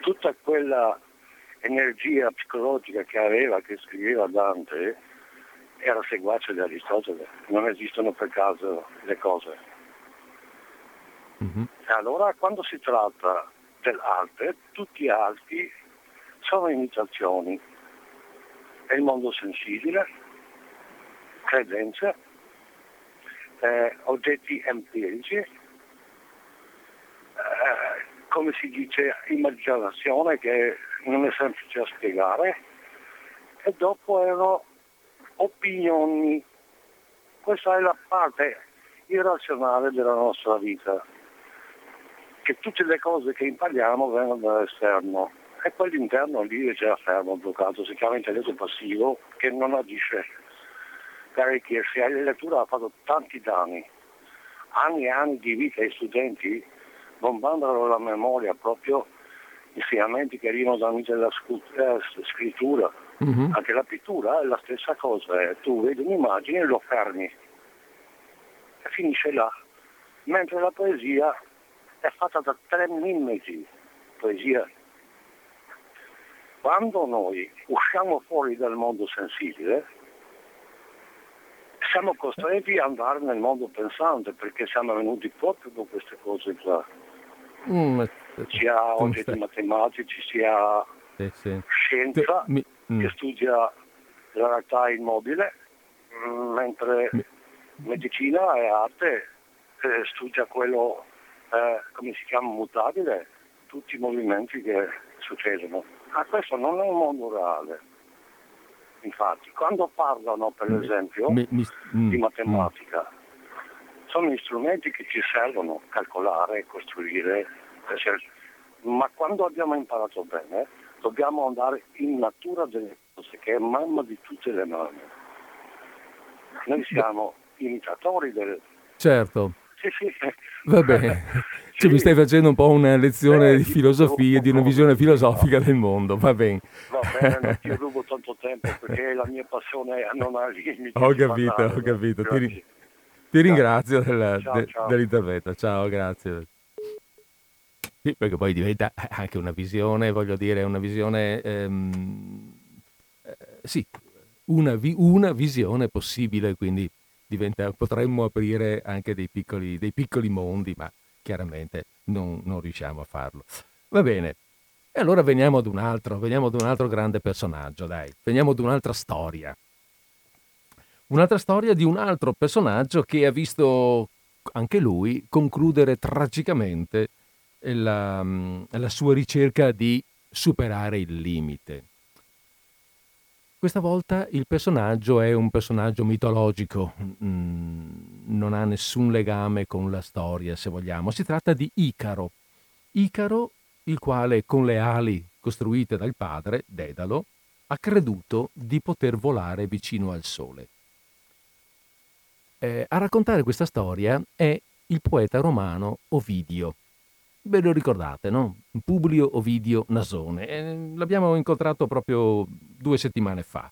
Tutta quella energia psicologica che aveva, che scriveva Dante, era seguace di Aristotele. Non esistono per caso le cose. Mhm. E allora quando si tratta dell'arte, tutti gli arti sono imitazioni. È il mondo sensibile, credenze, eh, oggetti empirici, eh, come si dice, immaginazione che non è semplice a spiegare, e dopo erano opinioni. Questa è la parte irrazionale della nostra vita che tutte le cose che impariamo vengono dall'esterno e quell'interno lì è già fermo, bloccato, si chiama intelletto passivo che non agisce per arricchirsi. La lettura ha fatto tanti danni, anni e anni di vita ai studenti bombardano la memoria proprio insegnamenti che arrivano dall'inizio della scu- eh, scrittura. Mhm. Anche la pittura è la stessa cosa, eh. tu vedi un'immagine e lo fermi e finisce là. Mentre la poesia è fatta da tre mimeti, poesia. Quando noi usciamo fuori dal mondo sensibile, siamo costretti ad andare nel mondo pensante perché siamo venuti proprio con queste cose qua. Mm, Sia oggetti matematici, sia Sì, sì. scienza Mi- mm. che studia la realtà immobile, mm, mentre Mi- medicina e arte eh, studia quello, eh, come si chiama, mutabile, tutti i movimenti che succedono. Ma questo non è un mondo reale. Infatti, quando parlano, per Mi- esempio, mi- mm, di mm. matematica, sono gli strumenti che ci servono a calcolare, costruire, essere- ma quando abbiamo imparato bene, dobbiamo andare in natura delle cose, che è mamma di tutte le mamme. Noi siamo imitatori del... Certo, Sì, sì. va bene. Cioè, mi stai facendo un po' una lezione Eh, di filosofia, di una visione filosofica del mondo, va bene. Va bene, non ti rubo tanto tempo perché la mia passione non ha limiti. Ho capito, parlare. ho capito. Ti, ti ringrazio del- Ciao, de- ciao. dell'intervento. Ciao, grazie. Sì, perché poi diventa anche una visione, voglio dire, una visione, ehm, eh, sì, una, vi- una visione possibile, quindi diventa, potremmo aprire anche dei piccoli, dei piccoli mondi, ma chiaramente non, non riusciamo a farlo. Va bene. E allora veniamo ad un altro, veniamo ad un altro grande personaggio, dai, veniamo ad un'altra storia. Un'altra storia di un altro personaggio che ha visto anche lui concludere tragicamente la, la sua ricerca di superare il limite. Questa volta il personaggio è un personaggio mitologico, mm, non ha nessun legame con la storia, se vogliamo. Si tratta di Icaro. Icaro, il quale con le ali costruite dal padre, Dedalo, ha creduto di poter volare vicino al sole. Eh, a raccontare questa storia è il poeta romano Ovidio. Ve lo ricordate, no? Publio Ovidio Nasone. Eh, l'abbiamo incontrato proprio due settimane fa.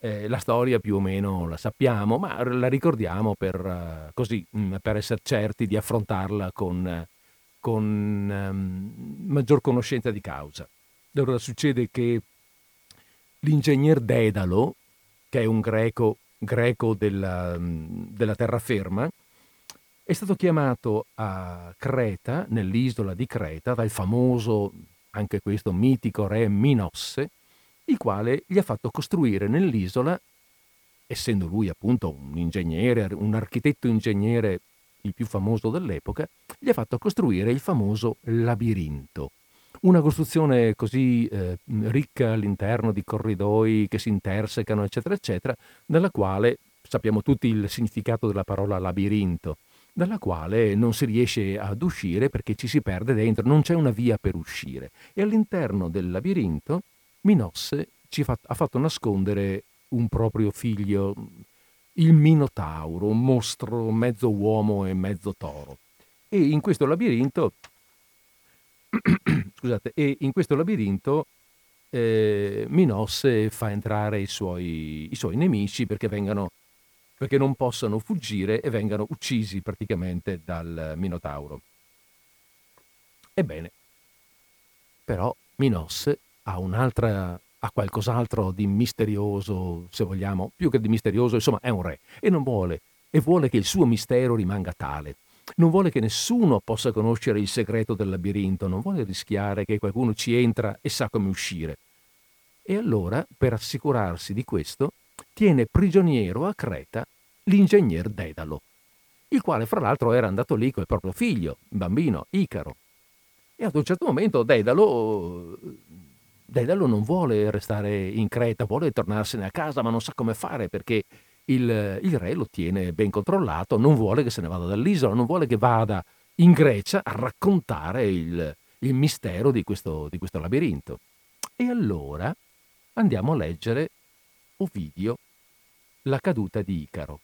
Eh, la storia più o meno la sappiamo, ma la ricordiamo per, eh, così, mm, per essere certi di affrontarla con, con ehm, maggior conoscenza di causa. Allora succede che l'ingegner Dedalo, che è un greco, greco della, della terraferma, è stato chiamato a Creta, nell'isola di Creta, dal famoso, anche questo mitico re Minosse, il quale gli ha fatto costruire nell'isola, essendo lui appunto un ingegnere, un architetto ingegnere il più famoso dell'epoca, gli ha fatto costruire il famoso labirinto. Una costruzione così eh, ricca all'interno di corridoi che si intersecano, eccetera, eccetera, nella quale sappiamo tutti il significato della parola labirinto, dalla quale non si riesce ad uscire perché ci si perde dentro, non c'è una via per uscire. E all'interno del labirinto Minosse ci fa, ha fatto nascondere un proprio figlio, il Minotauro, un mostro mezzo uomo e mezzo toro. E in questo labirinto, scusate, e in questo labirinto eh, Minosse fa entrare i suoi, i suoi nemici perché, vengano, perché non possano fuggire e vengano uccisi praticamente dal Minotauro. Ebbene, però Minosse ha un'altra ha qualcos'altro di misterioso, se vogliamo, più che di misterioso, insomma è un re e non vuole, e vuole che il suo mistero rimanga tale. Non vuole che nessuno possa conoscere il segreto del labirinto, non vuole rischiare che qualcuno ci entra e sa come uscire. E allora, per assicurarsi di questo, tiene prigioniero a Creta l'ingegner Dedalo, il quale fra l'altro era andato lì col proprio figlio, bambino, Icaro. E ad un certo momento Dedalo Dedalo non vuole restare in Creta, vuole tornarsene a casa, ma non sa come fare perché il, il, re lo tiene ben controllato, non vuole che se ne vada dall'isola, non vuole che vada in Grecia a raccontare il, il mistero di questo, di questo labirinto. E allora andiamo a leggere Ovidio, la caduta di Icaro.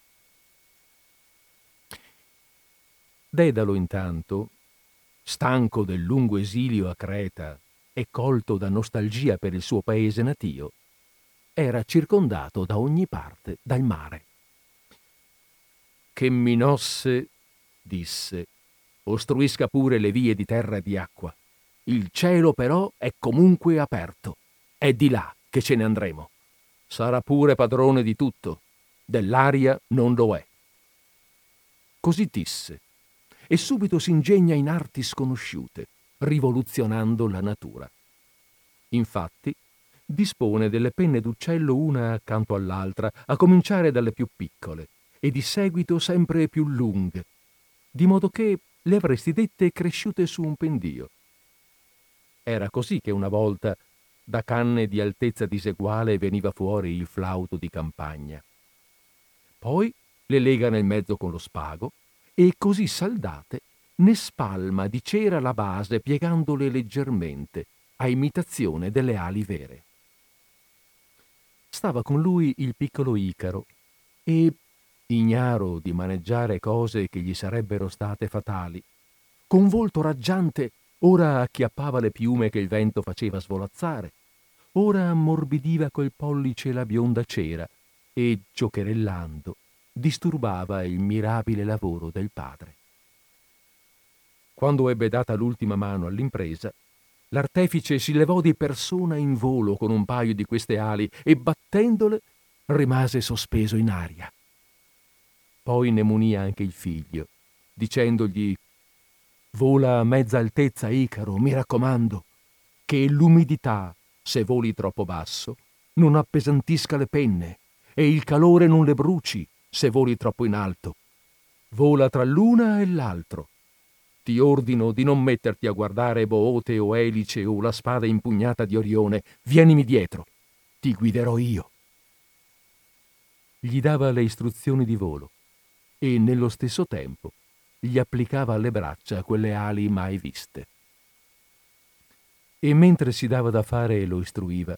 Dedalo intanto, stanco del lungo esilio a Creta e colto da nostalgia per il suo paese natio, era circondato da ogni parte dal mare. Che Minosse, disse, ostruisca pure le vie di terra e di acqua. Il cielo però è comunque aperto. È di là che ce ne andremo. Sarà pure padrone di tutto. Dell'aria non lo è. Così disse, e subito si ingegna in arti sconosciute rivoluzionando la natura. Infatti, dispone delle penne d'uccello una accanto all'altra, a cominciare dalle più piccole, e di seguito sempre più lunghe, di modo che le avresti dette cresciute su un pendio. Era così che una volta da canne di altezza diseguale veniva fuori il flauto di campagna. Poi le lega nel mezzo con lo spago e così saldate ne spalma di cera la base piegandole leggermente, a imitazione delle ali vere. Stava con lui il piccolo Icaro e, ignaro di maneggiare cose che gli sarebbero state fatali, con volto raggiante ora acchiappava le piume che il vento faceva svolazzare, ora ammorbidiva col pollice la bionda cera e, giocherellando, disturbava il mirabile lavoro del padre. Quando ebbe data l'ultima mano all'impresa, l'artefice si levò di persona in volo con un paio di queste ali e battendole rimase sospeso in aria. Poi ne munì anche il figlio, dicendogli Vola a mezza altezza, Icaro, mi raccomando, che l'umidità, se voli troppo basso, non appesantisca le penne e il calore non le bruci se voli troppo in alto. Vola tra l'una e l'altro ti ordino di non metterti a guardare Boote o Elice o la spada impugnata di Orione. Vienimi dietro. Ti guiderò io. Gli dava le istruzioni di volo e nello stesso tempo gli applicava alle braccia quelle ali mai viste. E mentre si dava da fare e lo istruiva,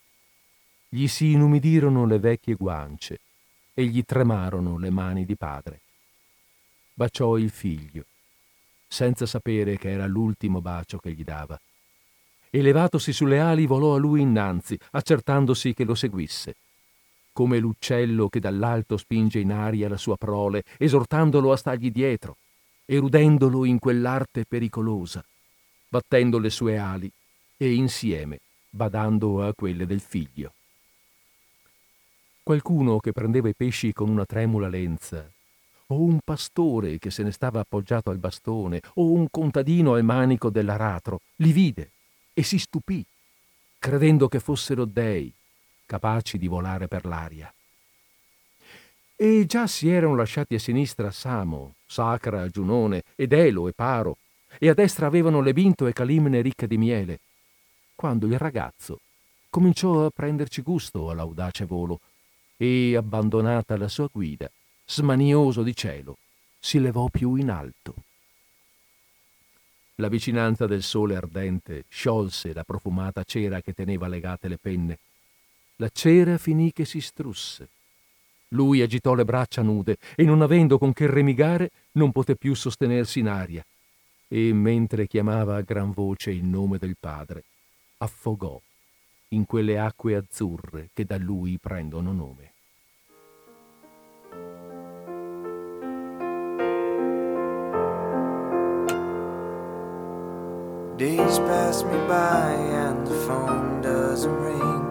gli si inumidirono le vecchie guance e gli tremarono le mani di padre. Baciò il figlio senza sapere che era l'ultimo bacio che gli dava. E levatosi sulle ali volò a lui innanzi, accertandosi che lo seguisse. Come l'uccello che dall'alto spinge in aria la sua prole, esortandolo a stargli dietro, erudendolo in quell'arte pericolosa, battendo le sue ali e insieme badando a quelle del figlio. Qualcuno che prendeva i pesci con una tremula lenza o un pastore che se ne stava appoggiato al bastone, o un contadino al manico dell'aratro, li vide e si stupì, credendo che fossero dei, capaci di volare per l'aria. E già si erano lasciati a sinistra Samo, Sacra, Giunone, ed Elo e Paro, e a destra avevano le Binto e Calimne ricche di miele, quando il ragazzo cominciò a prenderci gusto all'audace volo e, abbandonata la sua guida, smanioso di cielo, si levò più in alto. La vicinanza del sole ardente sciolse la profumata cera che teneva legate le penne. La cera finì che si strusse. Lui agitò le braccia nude e non avendo con che remigare non poté più sostenersi in aria e mentre chiamava a gran voce il nome del padre, affogò in quelle acque azzurre che da lui prendono nome. Days pass me by and the phone doesn't ring.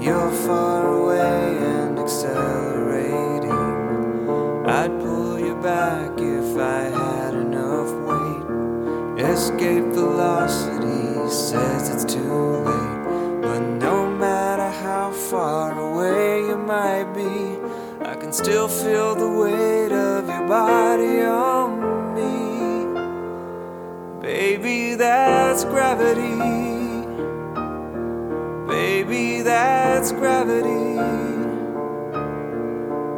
You're far away and accelerating. I'd pull you back if I had enough weight. Escape velocity says it's too late. But no matter how far away you might be, I can still feel the weight of your body on me. Baby, that's gravity. Baby, that's gravity.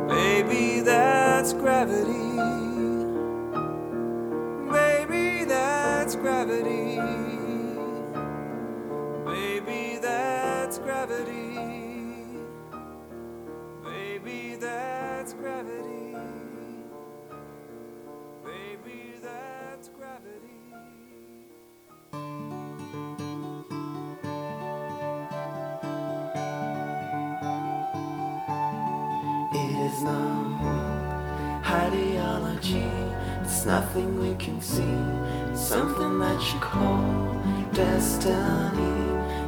Baby, that's gravity. Baby, that's gravity. Baby, that's gravity. Baby, that's gravity. Baby, that's gravity. Is ideology. It's nothing we can see. It's something that you call destiny.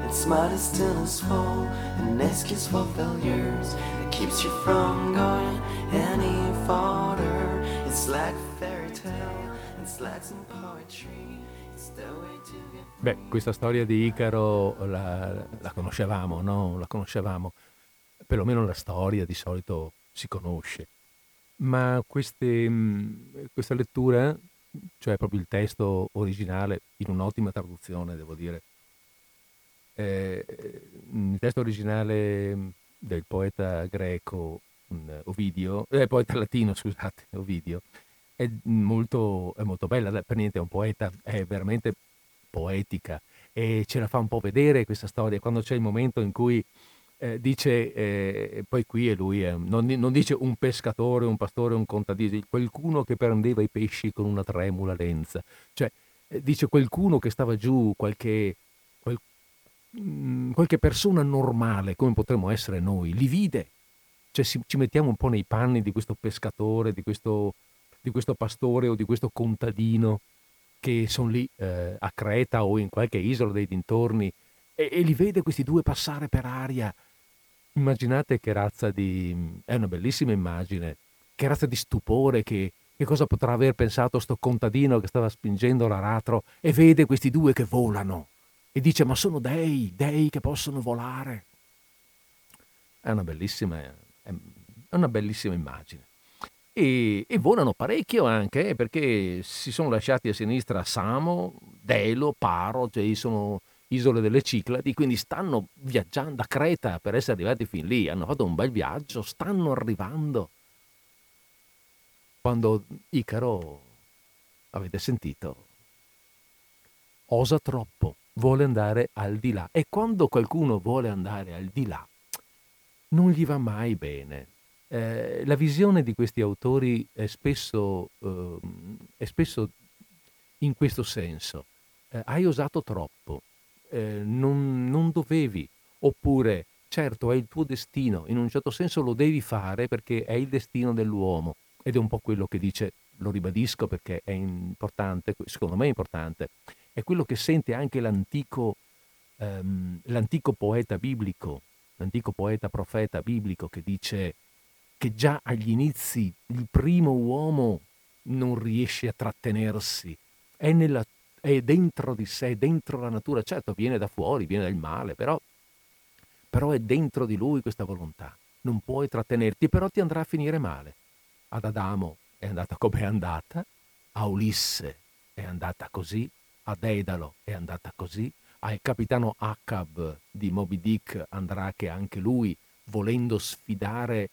It's modest in its fall, an excuse for failures that keeps you from going any farther. It's like fairy tale, it's like some poetry. Beh, questa storia di Icaro la, la conoscevamo, no? La conoscevamo perlomeno la storia di solito si conosce, ma queste, mhmm, questa lettura, cioè proprio il testo originale, in un'ottima traduzione devo dire, eh, il testo originale del poeta greco Ovidio, eh, poeta latino scusate, Ovidio, è molto, è molto bella, per niente è un poeta, è veramente poetica e ce la fa un po' vedere questa storia, quando c'è il momento in cui eh, dice, eh, poi qui è lui, eh, non, non, dice un pescatore, un pastore, un contadino, qualcuno che prendeva i pesci con una tremula lenza, cioè eh, dice qualcuno che stava giù, qualche, qual, mh, mm, qualche persona normale, come potremmo essere noi, li vide, cioè si, ci mettiamo un po' nei panni di questo pescatore, di questo, di questo pastore o di questo contadino che sono lì eh, a Creta o in qualche isola dei dintorni e, e, li vede questi due passare per aria Immaginate che razza di... è una bellissima immagine, che razza di stupore, che, che cosa potrà aver pensato sto contadino che stava spingendo l'aratro e vede questi due che volano e dice ma sono dei, dei che possono volare. È una bellissima, è una bellissima immagine. E, e, volano parecchio anche eh, perché si sono lasciati a sinistra Samo, Delo, Paro, cioè sono isole delle Cicladi, quindi stanno viaggiando a Creta per essere arrivati fin lì, hanno fatto un bel viaggio, stanno arrivando. Quando Icaro, avete sentito, osa troppo, vuole andare al di là e quando qualcuno vuole andare al di là non gli va mai bene. Eh, la visione di questi autori è spesso, eh, è spesso in questo senso. Eh, hai osato troppo, eh, non, non dovevi, oppure certo è il tuo destino, in un certo senso lo devi fare perché è il destino dell'uomo ed è un po' quello che dice, lo ribadisco perché è importante, secondo me è importante, è quello che sente anche l'antico, ehm, l'antico poeta biblico, l'antico poeta profeta biblico che dice che già agli inizi il primo uomo non riesce a trattenersi, è, nella, è dentro di sé, dentro la natura, certo viene da fuori, viene dal male, però, però è dentro di lui questa volontà, non puoi trattenerti, però ti andrà a finire male. Ad Adamo è andata come è andata, a Ulisse è andata così, a Dedalo è andata così, al capitano Acab di Moby Dick andrà che anche lui, volendo sfidare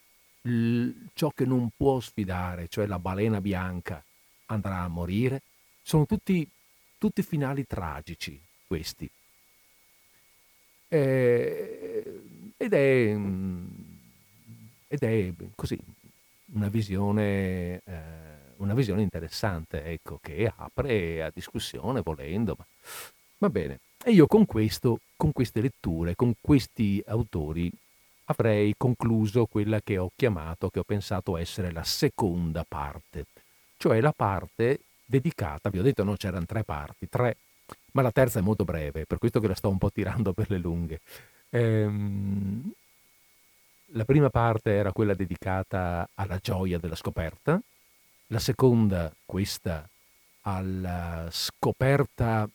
ciò che non può sfidare, cioè la balena bianca, andrà a morire. Sono tutti, tutti finali tragici questi. Eh, ed, è, ed è così una visione, eh, una visione interessante, ecco, che apre a discussione volendo. Ma... Va bene. E io con questo, con queste letture, con questi autori, avrei concluso quella che ho chiamato, che ho pensato essere la seconda parte, cioè la parte dedicata, vi ho detto non c'erano tre parti, tre, ma la terza è molto breve, per questo che la sto un po' tirando per le lunghe. Ehm, la prima parte era quella dedicata alla gioia della scoperta, la seconda questa alla scoperta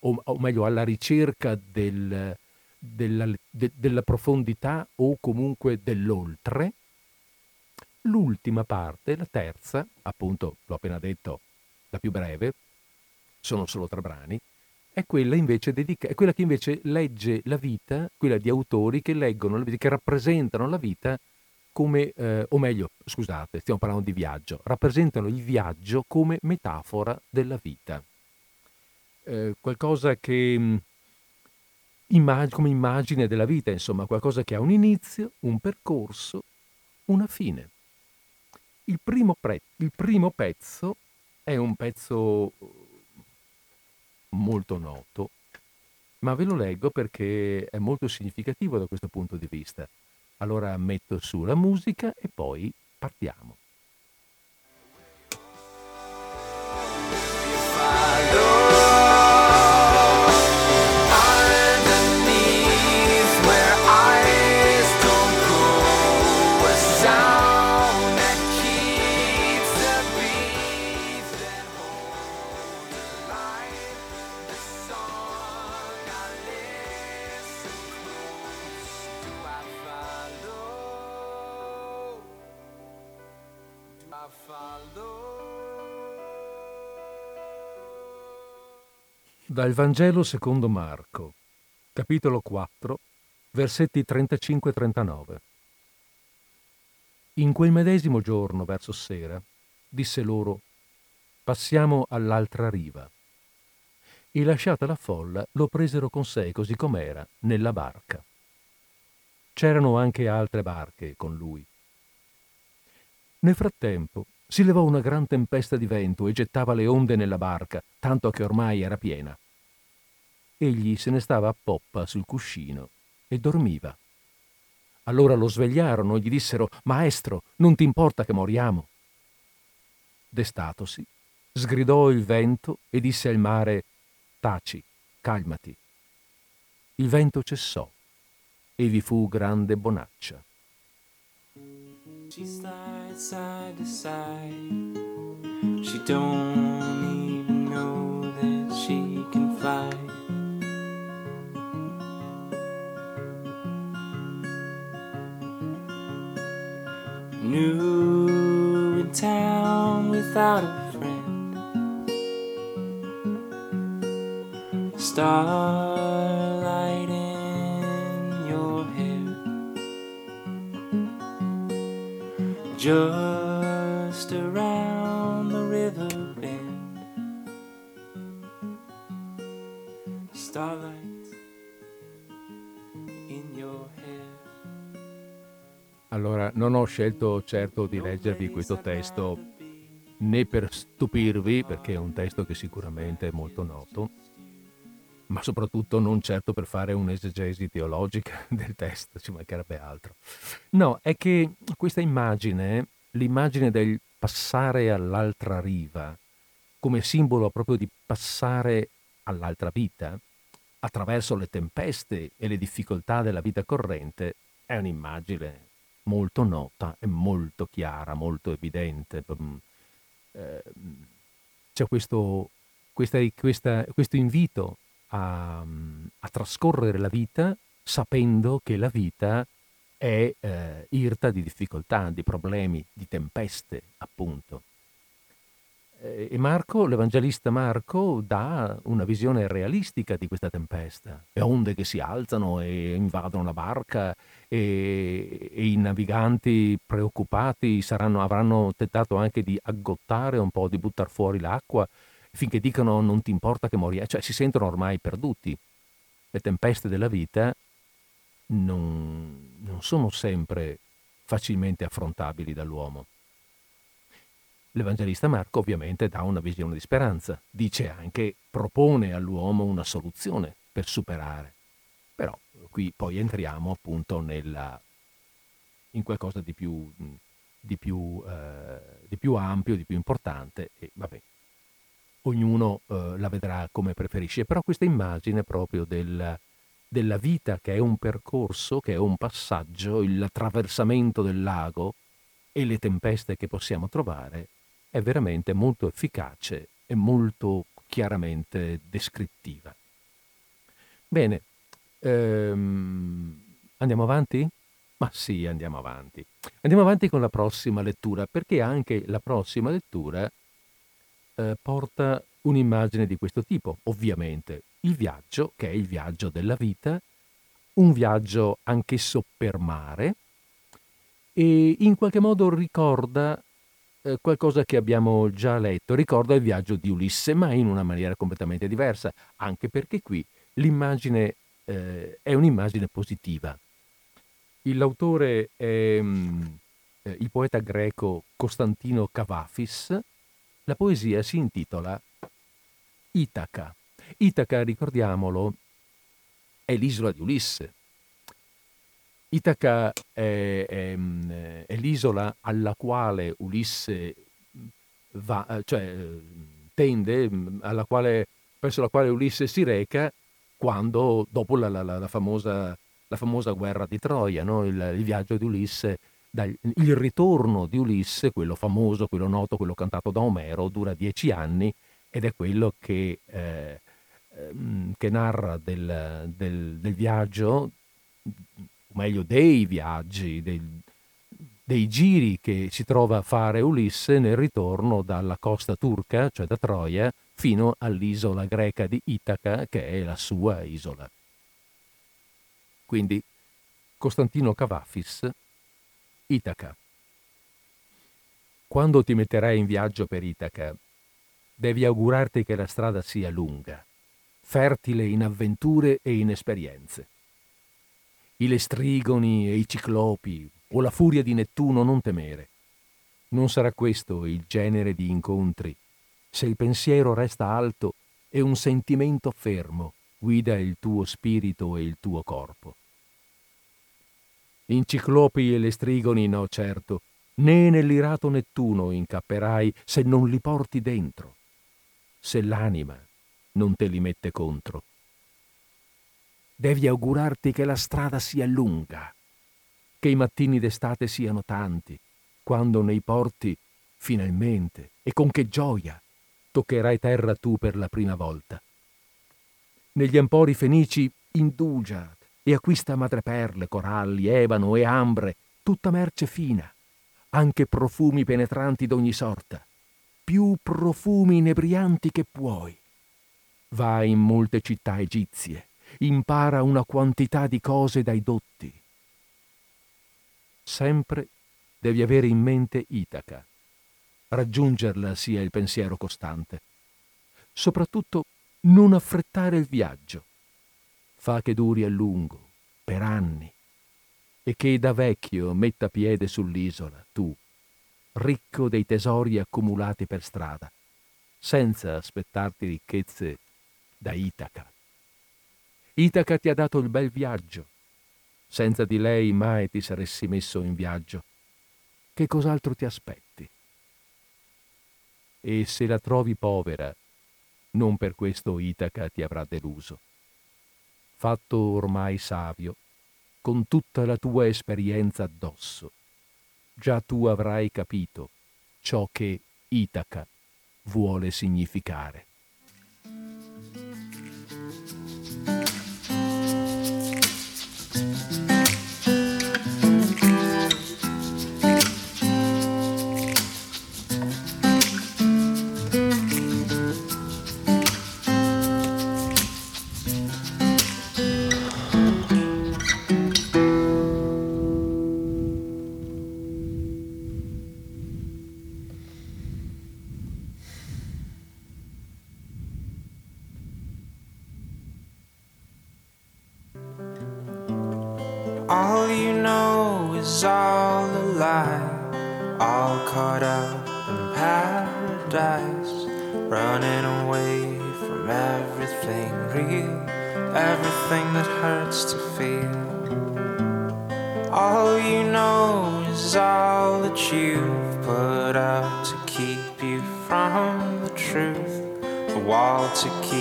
o, o meglio alla ricerca del, della, de, della profondità o comunque dell'oltre. L'ultima parte, la terza, appunto, l'ho appena detto, la più breve, sono solo tre brani, è quella, dedica- è quella che invece legge la vita, quella di autori che leggono che rappresentano la vita come, eh, o meglio, scusate, stiamo parlando di viaggio, rappresentano il viaggio come metafora della vita eh, qualcosa che mm, immag- come immagine della vita, insomma, qualcosa che ha un inizio, un percorso, una fine. Il primo, pre- il primo pezzo è un pezzo molto noto, ma ve lo leggo perché è molto significativo da questo punto di vista. Allora metto su la musica e poi partiamo. Dal Vangelo secondo Marco, capitolo 4, versetti 35-39. In quel medesimo giorno, verso sera, disse loro, passiamo all'altra riva. E lasciata la folla, lo presero con sé così com'era, nella barca. C'erano anche altre barche con lui. Nel frattempo si levò una gran tempesta di vento e gettava le onde nella barca, tanto che ormai era piena egli se ne stava a poppa sul cuscino e dormiva. Allora lo svegliarono e gli dissero Maestro, non ti importa che moriamo? Destatosi, sgridò il vento e disse al mare Taci, calmati. Il vento cessò e vi fu grande bonaccia. She slides side to side. She don't even know that she can fly. New in town without a friend. Starlight Just around the river bend. Starlight. Allora, non ho scelto certo di leggervi questo testo né per stupirvi, perché è un testo che sicuramente è molto noto, ma soprattutto non certo per fare un'esegesi teologica del testo, ci mancherebbe altro. No, è che questa immagine, l'immagine del passare all'altra riva, come simbolo proprio di passare all'altra vita, attraverso le tempeste e le difficoltà della vita corrente, è un'immagine molto nota e molto chiara, molto evidente. Mm, eh, c'è questo, questa, questa, questo invito a, a, trascorrere la vita sapendo che la vita è eh, irta di difficoltà, di problemi, di tempeste, appunto. Eh, e Marco, l'Evangelista Marco, dà una visione realistica di questa tempesta. Le onde che si alzano e invadono la barca e, e i naviganti preoccupati saranno, avranno tentato anche di aggottare un po', di buttare fuori l'acqua, finché dicono non ti importa che moriamo, cioè si sentono ormai perduti. Le tempeste della vita non, non sono sempre facilmente affrontabili dall'uomo. L'Evangelista Marco ovviamente dà una visione di speranza, dice anche, propone all'uomo una soluzione per superare. Però qui poi entriamo appunto nella, in qualcosa di più, di, più, eh, di più, ampio, di più importante e vabbè, ognuno eh, la vedrà come preferisce. Però questa immagine proprio del, della vita che è un percorso, che è un passaggio, il attraversamento del lago e le tempeste che possiamo trovare, è veramente molto efficace e molto chiaramente descrittiva. Bene, ehm, andiamo avanti? Ma sì, andiamo avanti. Andiamo avanti con la prossima lettura, perché anche la prossima lettura eh, porta un'immagine di questo tipo, ovviamente. Il viaggio, che è il viaggio della vita, un viaggio anch'esso per mare, e in qualche modo ricorda eh, qualcosa che abbiamo già letto, ricorda il viaggio di Ulisse, ma in una maniera completamente diversa, anche perché qui l'immagine eh, è un'immagine positiva. L'autore è mm, eh, il poeta greco Costantino Cavafis, la poesia si intitola Itaca. Itaca, ricordiamolo, è l'isola di Ulisse, Itaca è, è, è, l'isola alla quale Ulisse va, cioè tende, alla quale, verso la quale Ulisse si reca quando, dopo la, la, la, famosa, la famosa, guerra di Troia, no? il, il, viaggio di Ulisse, dal, il ritorno di Ulisse, quello famoso, quello noto, quello cantato da Omero, dura dieci anni ed è quello che, eh, ehm, che narra del, del, del viaggio o meglio dei viaggi, dei, dei giri che si trova a fare Ulisse nel ritorno dalla costa turca, cioè da Troia, fino all'isola greca di Itaca, che è la sua isola. Quindi Costantino Cavafis, Itaca. Quando ti metterai in viaggio per Itaca, devi augurarti che la strada sia lunga, fertile in avventure e in esperienze i lestrigoni e i ciclopi o la furia di Nettuno non temere. Non sarà questo il genere di incontri se il pensiero resta alto e un sentimento fermo guida il tuo spirito e il tuo corpo. In ciclopi e lestrigoni no certo, né nell'irato Nettuno incapperai se non li porti dentro, se l'anima non te li mette contro. Devi augurarti che la strada sia lunga, che i mattini d'estate siano tanti, quando nei porti, finalmente, e con che gioia, toccherai terra tu per la prima volta. Negli empori fenici indugia e acquista madreperle, coralli, ebano e ambre, tutta merce fina, anche profumi penetranti d'ogni sorta, più profumi inebrianti che puoi. Vai in molte città egizie, impara una quantità di cose dai dotti. Sempre devi avere in mente Itaca. Raggiungerla sia il pensiero costante. Soprattutto non affrettare il viaggio. Fa che duri a lungo, per anni, e che da vecchio metta piede sull'isola, tu, ricco dei tesori accumulati per strada, senza aspettarti ricchezze da Itaca. Itaca ti ha dato il bel viaggio. Senza di lei mai ti saresti messo in viaggio. Che cos'altro ti aspetti? E se la trovi povera, non per questo Itaca ti avrà deluso. Fatto ormai savio, con tutta la tua esperienza addosso. Già tu avrai capito ciò che Itaca vuole significare.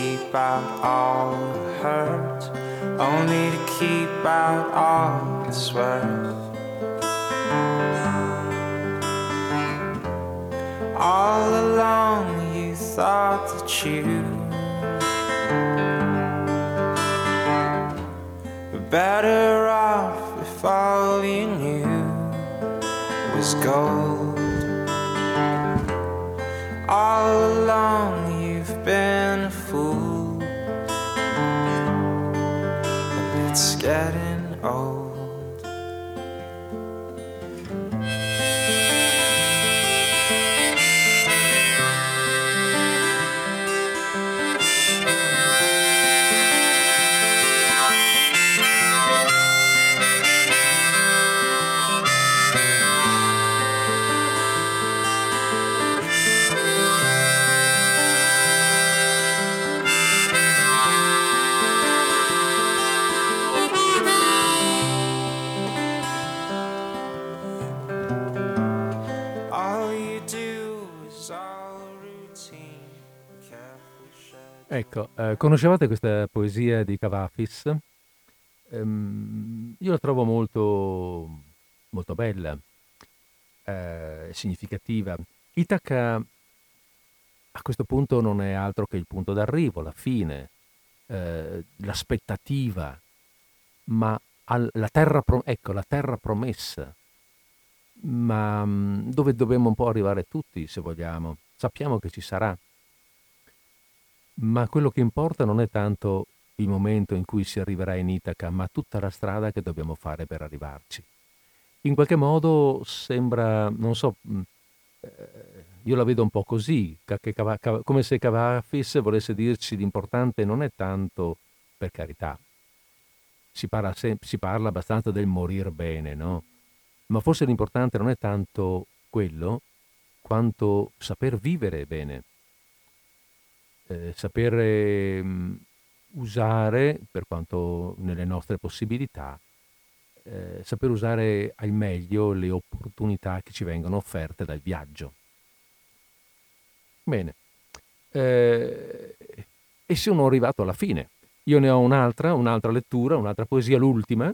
keep out all hurt, only to keep out all it's worth. All along, you thought that you were better off if all you knew was gold. All along, you've been Dead and old Ecco, eh, conoscevate questa poesia di Cavafis? Ehm, io la trovo molto, molto bella, eh, significativa. Itaca a questo punto non è altro che il punto d'arrivo, la fine, eh, l'aspettativa, ma al, la, terra, ecco, la terra promessa, ma mm, dove dobbiamo un po' arrivare tutti, se vogliamo. Sappiamo che ci sarà ma quello che importa non è tanto il momento in cui si arriverà in Itaca, ma tutta la strada che dobbiamo fare per arrivarci. In qualche modo sembra, non so, mm, eh, io la vedo un po' così, come se Cavafis volesse dirci l'importante non è tanto, per carità, si parla, si parla abbastanza del morir bene, no? Ma forse l'importante non è tanto quello, quanto saper vivere bene eh, saper eh, usare, per quanto nelle nostre possibilità, eh, saper usare al meglio le opportunità che ci vengono offerte dal viaggio. Bene, eh, e sono arrivato alla fine. Io ne ho un'altra, un'altra lettura, un'altra poesia, l'ultima,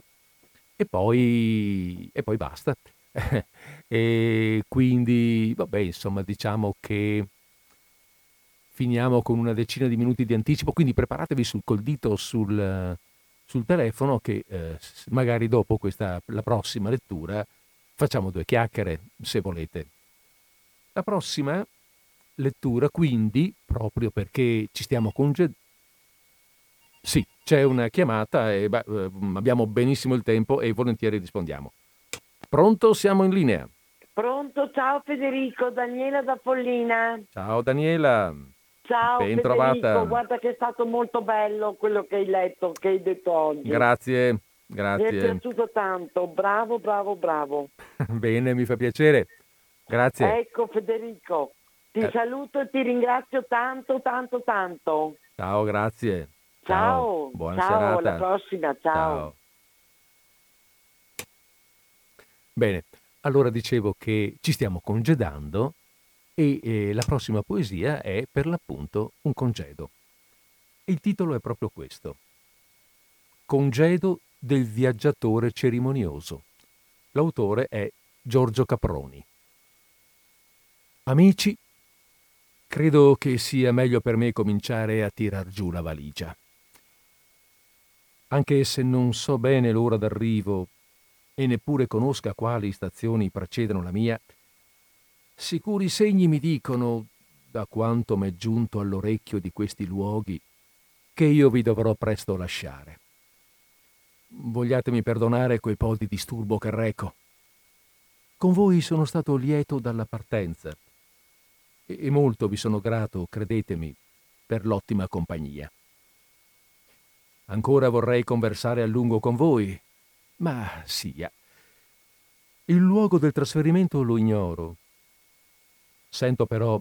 e poi, e poi basta. e quindi, vabbè, insomma, diciamo che finiamo con una decina di minuti di anticipo, quindi preparatevi sul, col dito sul, sul telefono che eh, magari dopo questa, la prossima lettura facciamo due chiacchiere, se volete. La prossima lettura, quindi, proprio perché ci stiamo congedando, sì, c'è una chiamata e beh, eh, abbiamo benissimo il tempo e volentieri rispondiamo. Pronto? Siamo in linea. Pronto, ciao Federico, Daniela da Pollina. Ciao Daniela. Ciao ben Federico, guarda che è stato molto bello quello che hai letto, che hai detto oggi. Grazie, grazie. Mi è piaciuto tanto, bravo, bravo, bravo. Bene, mi fa piacere. Grazie. Ecco Federico, ti eh. saluto e ti ringrazio tanto, tanto, tanto. Ciao, grazie. Ciao, buona ciao, serata. alla prossima, ciao. ciao. Bene, allora dicevo che ci stiamo congedando e eh, la prossima poesia è per l'appunto un congedo. Il titolo è proprio questo. Congedo del viaggiatore cerimonioso. L'autore è Giorgio Caproni. Amici, credo che sia meglio per me cominciare a tirar giù la valigia. Anche se non so bene l'ora d'arrivo e neppure conosca quali stazioni precedono la mia, sicuri segni mi dicono, da quanto m'è giunto all'orecchio di questi luoghi, che io vi dovrò presto lasciare. Vogliatemi perdonare quei po' di disturbo che reco. Con voi sono stato lieto dalla partenza e molto vi sono grato, credetemi, per l'ottima compagnia. Ancora vorrei conversare a lungo con voi, ma sia. Il luogo del trasferimento lo ignoro. Sento però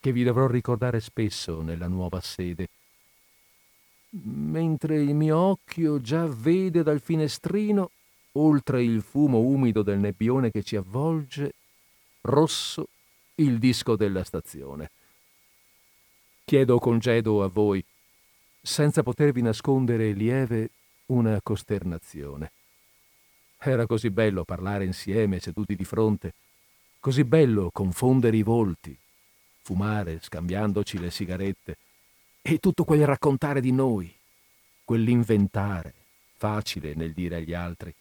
che vi dovrò ricordare spesso nella nuova sede. Mentre il mio occhio già vede dal finestrino, oltre il fumo umido del nebbione che ci avvolge, rosso il disco della stazione. Chiedo congedo a voi, senza potervi nascondere lieve una costernazione. Era così bello parlare insieme, seduti di fronte, così bello confondere i volti, fumare scambiandoci le sigarette e tutto quel raccontare di noi, quell'inventare, facile nel dire agli altri,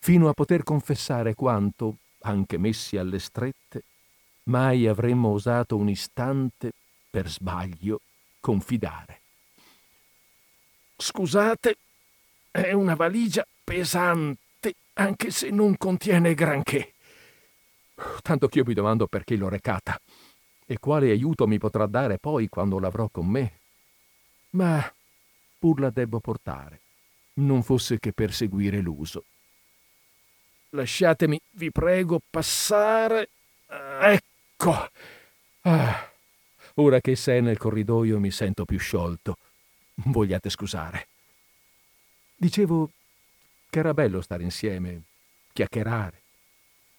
fino a poter confessare quanto, anche messi alle strette, mai avremmo osato un istante, per sbaglio, confidare. Scusate, è una valigia pesante, anche se non contiene granché. Tanto che io mi domando perché l'ho recata e quale aiuto mi potrà dare poi quando l'avrò con me. Ma pur la debbo portare, non fosse che per seguire l'uso. Lasciatemi, vi prego, passare. Ecco Ecco. Ah, ora che sei nel corridoio mi sento più sciolto. Vogliate scusare. Dicevo che era bello stare insieme, chiacchierare.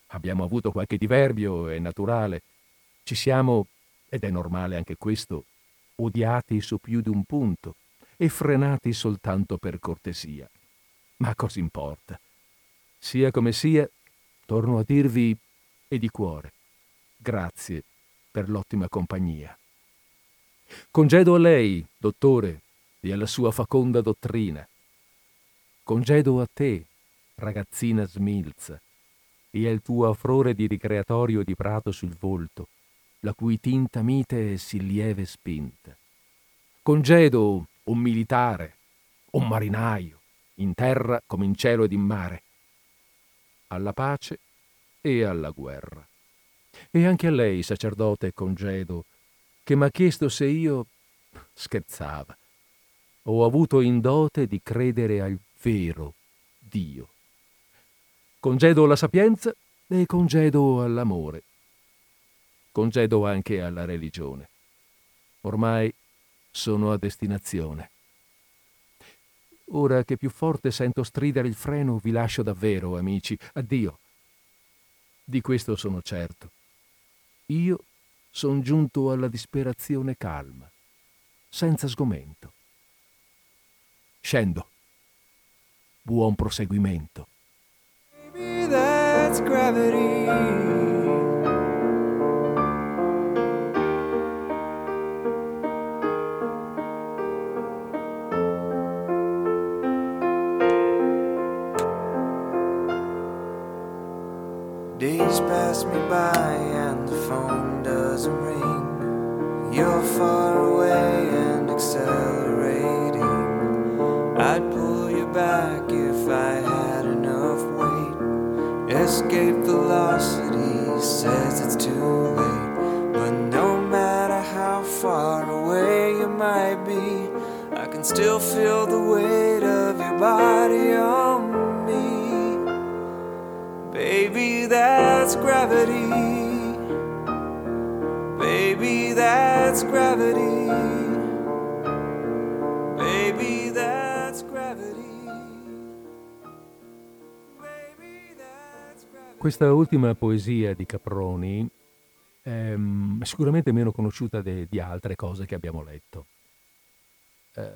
Abbiamo avuto qualche diverbio, è naturale. Ci siamo, ed è normale anche questo, odiati su più di un punto e frenati soltanto per cortesia. Ma cosa importa? Sia come sia, torno a dirvi e di cuore Grazie per l'ottima compagnia. Congedo a lei, dottore, e alla sua faconda dottrina. Congedo a te, ragazzina smilza, e al tuo affrore di ricreatorio di prato sul volto, la cui tinta mite sì lieve spinta. Congedo un militare, un marinaio, in terra come in cielo ed in mare, alla pace e alla guerra. E anche a lei, sacerdote congedo, che m'ha chiesto se io scherzava. Ho avuto in dote di credere al vero Dio. Congedo la sapienza e congedo all'amore. Congedo anche alla religione. Ormai sono a destinazione. Ora che più forte sento stridere il freno, vi lascio davvero, amici. Addio. Di questo sono certo. Io son giunto alla disperazione calma, senza sgomento. Scendo. Buon proseguimento. That's gravity. Days pass me by and the phone doesn't ring. You're far away and accelerating. I'd pull you back Escape velocity says it's too late. But no matter how far away you might be, I can still feel the weight of your body on me. Baby, that's gravity. Baby, that's gravity. Questa ultima poesia di Caproni è mm, sicuramente meno conosciuta de, di altre cose che abbiamo letto. Eh,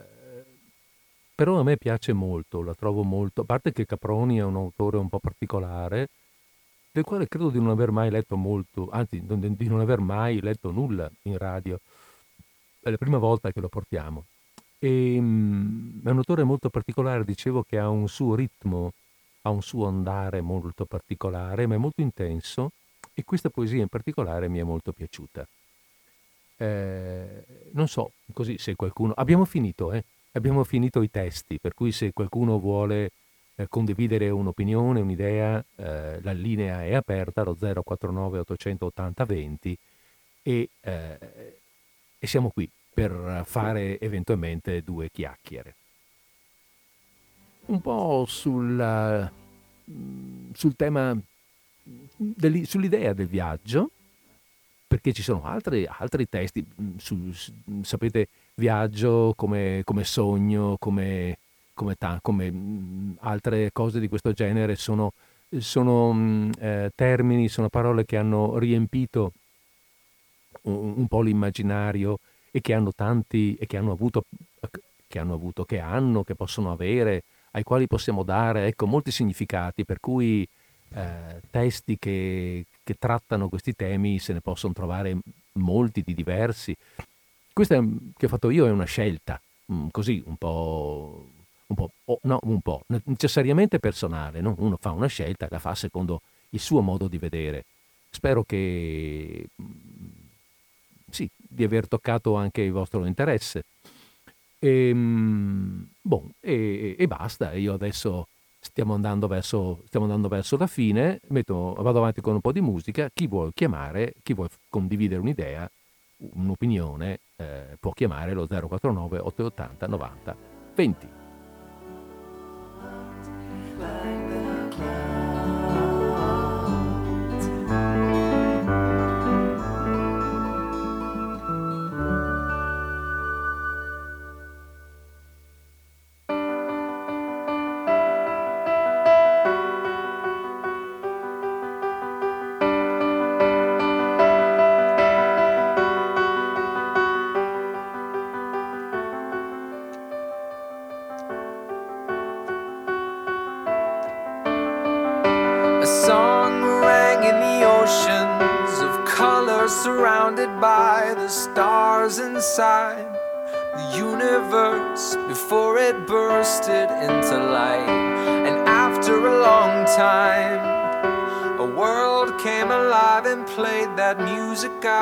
però a me piace molto, la trovo molto, a parte che Caproni è un autore un po' particolare, del quale credo di non aver mai letto molto, anzi di non aver mai letto nulla in radio. È la prima volta che lo portiamo. E, um, è un autore molto particolare, dicevo che ha un suo ritmo, ha un suo andare molto particolare, ma è molto intenso e questa poesia in particolare mi è molto piaciuta. Eh, non so, così se qualcuno... Abbiamo finito, eh? Abbiamo finito i testi, per cui se qualcuno vuole eh, condividere un'opinione, un'idea, eh, la linea è aperta allo 049 880 20 e, eh, e siamo qui per fare eventualmente due chiacchiere. Un po' sul, sul tema, sull'idea del viaggio, perché ci sono altri, altri testi, su, sapete, viaggio come, come sogno, come, come, ta, come mh, altre cose di questo genere sono, sono eh, termini, sono parole che hanno riempito un, un, po' l'immaginario e che hanno tanti e che hanno avuto, che hanno avuto, che hanno, che possono avere, ai quali possiamo dare ecco, molti significati, per cui eh, testi che, che trattano questi temi se ne possono trovare molti di diversi. Questa che ho fatto io è una scelta, mm, così un po', un po', oh, no, un po', necessariamente personale, no? uno fa una scelta, la fa secondo il suo modo di vedere. Spero che mm, sì, di aver toccato anche il vostro interesse. E, ehm, bon, e, e basta, io adesso stiamo andando, verso, stiamo andando verso la fine, metto, vado avanti con un po' di musica, chi vuole chiamare, chi vuole condividere un'idea, un'opinione, eh, può chiamare lo 049 880 90 20.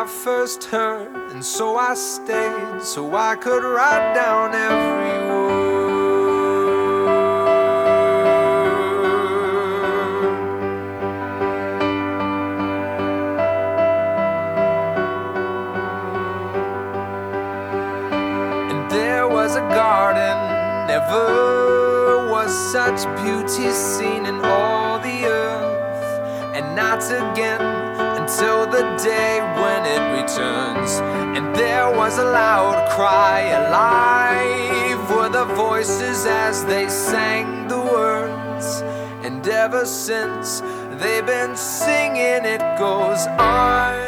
First heard, and so I stayed so I could write down every day when it returns. And there was a loud cry, alive were the voices as they sang the words. And ever since they've been singing, it goes on.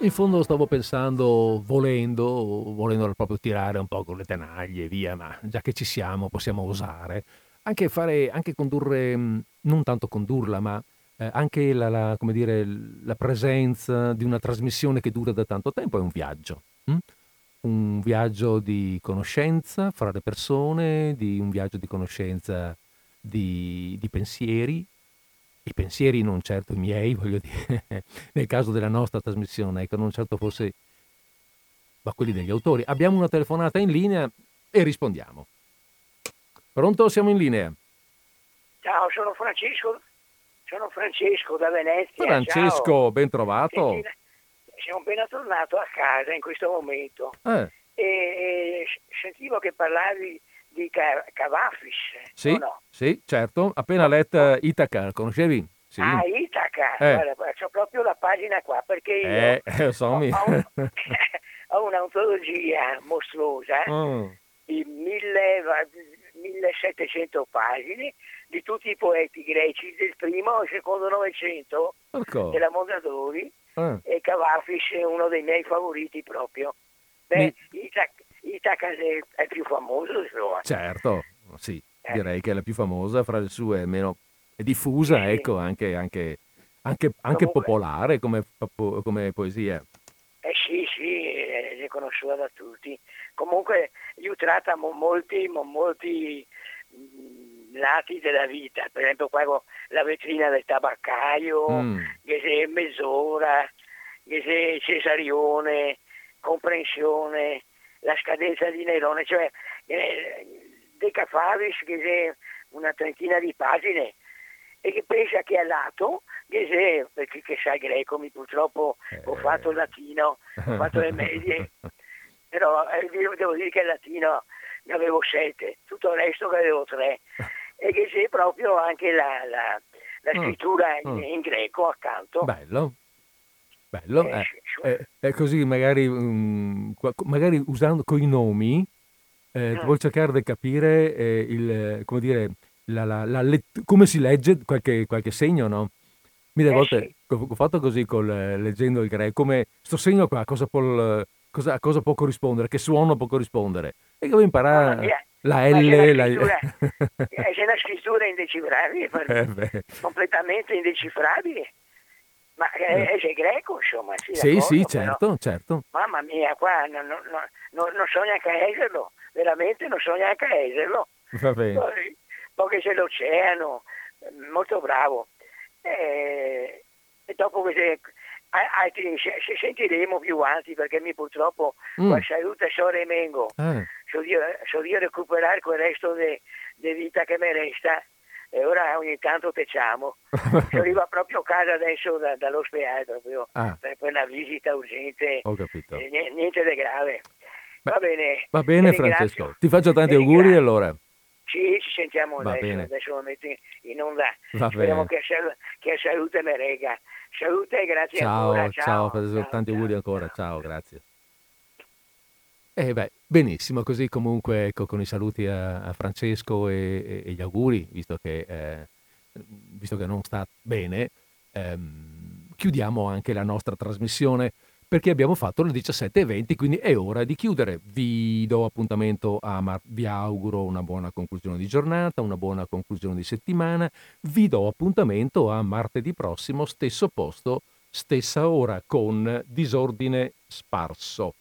In fondo stavo pensando, volendo, volendo proprio tirare un po' con le tenaglie, via, ma già che ci siamo possiamo osare anche fare, anche condurre, mhmm, non tanto condurla, ma eh, anche la, la, dire, la, presenza di una trasmissione che dura da tanto tempo è un viaggio. Hm? Un viaggio di conoscenza fra le persone, di, un viaggio di conoscenza di, di pensieri, i pensieri non certo i miei, voglio dire, nel caso della nostra trasmissione, ecco, non certo forse, ma quelli degli autori. Abbiamo una telefonata in linea e rispondiamo. Pronto? Siamo in linea. Ciao, sono Francesco, sono Francesco da Venezia. Francesco, Ciao. ben trovato. Senti, siamo appena tornato a casa in questo momento eh. e, sentivo che parlavi di Cavafis. Sì, no? sì, certo. Appena letto Itaca, conoscevi? Sì. Ah, Itaca, eh. guarda, c'ho proprio la pagina qua perché io eh, ho, ho, un, ho un'antologia mostruosa mm. di mille 1700 pagine di tutti i poeti greci del primo e secondo Novecento della Mondadori eh. e Cavafis è uno dei miei favoriti proprio. Beh, Mi... Itaca è più famoso. Insomma. Certo, sì, eh. direi che è la più famosa fra le sue, meno è diffusa, sì. ecco, anche, anche, anche, anche popolare come, come, poesia. Eh sì, sì, è riconosciuta da tutti. Comunque, io tratta molti, molti lati della vita, per esempio qua la vetrina del tabaccaio, mm. che c'è mezz'ora, che c'è cesarione, comprensione, la scadenza di Nerone, cioè eh, De Cafaris che c'è una trentina di pagine e che pensa che è lato, che se, perché che sa greco, mi purtroppo eh. ho fatto il latino, ho fatto le medie, però eh, devo dire che il latino ne avevo sette, tutto il resto che avevo tre, e che c'è proprio anche la, la, la mm. scrittura mm. in, in, greco accanto. Bello. Bello, eh, eh, eh, così magari, um, magari usando coi nomi, eh, mm. vuoi cercare di capire eh, il, come dire, la, la, la let- come si legge qualche, qualche segno, no? Mille eh, volte sì. ho fatto così col, leggendo il greco, come sto segno qua, cosa può, cosa, cosa può corrispondere, che suono può corrispondere. E devo imparare la L, la... c'è una scrittura indecifrabile, eh completamente indecifrabile. Ma è, è greco, insomma. Sì, sì, sì certo, certo. Mamma mia, qua non, non, non, non so neanche a esserlo, veramente non so neanche a esserlo. Va bene. Poi, poi c'è l'oceano, molto bravo. E, e dopo queste altri sentiremo più avanti perché mi purtroppo mm. qua saluta Sore Mengo. Eh. So, io, so io recuperare quel resto di vita che mi resta e ora ogni tanto teciamo. si arriva proprio a casa adesso da, dall'ospedale proprio ah. per una visita urgente. Ho capito. Eh, niente di grave. Beh, va bene. Va bene Francesco. Ti faccio tanti auguri allora. Sì, ci sentiamo va adesso, bene. adesso lo metto in onda. Va Speriamo che, che salute me rega. Salute e grazie ciao, ancora. Ciao, ciao, ciao tanti ciao, auguri ancora. Ciao, grazie. Eh beh, benissimo, così comunque ecco, con i saluti a, a Francesco e, e, gli auguri, visto che, eh, visto che non sta bene, ehm, chiudiamo anche la nostra trasmissione perché abbiamo fatto le 17.20, quindi è ora di chiudere. Vi do appuntamento a mar- vi auguro una buona conclusione di giornata, una buona conclusione di settimana. Vi do appuntamento a martedì prossimo, stesso posto, stessa ora con disordine sparso.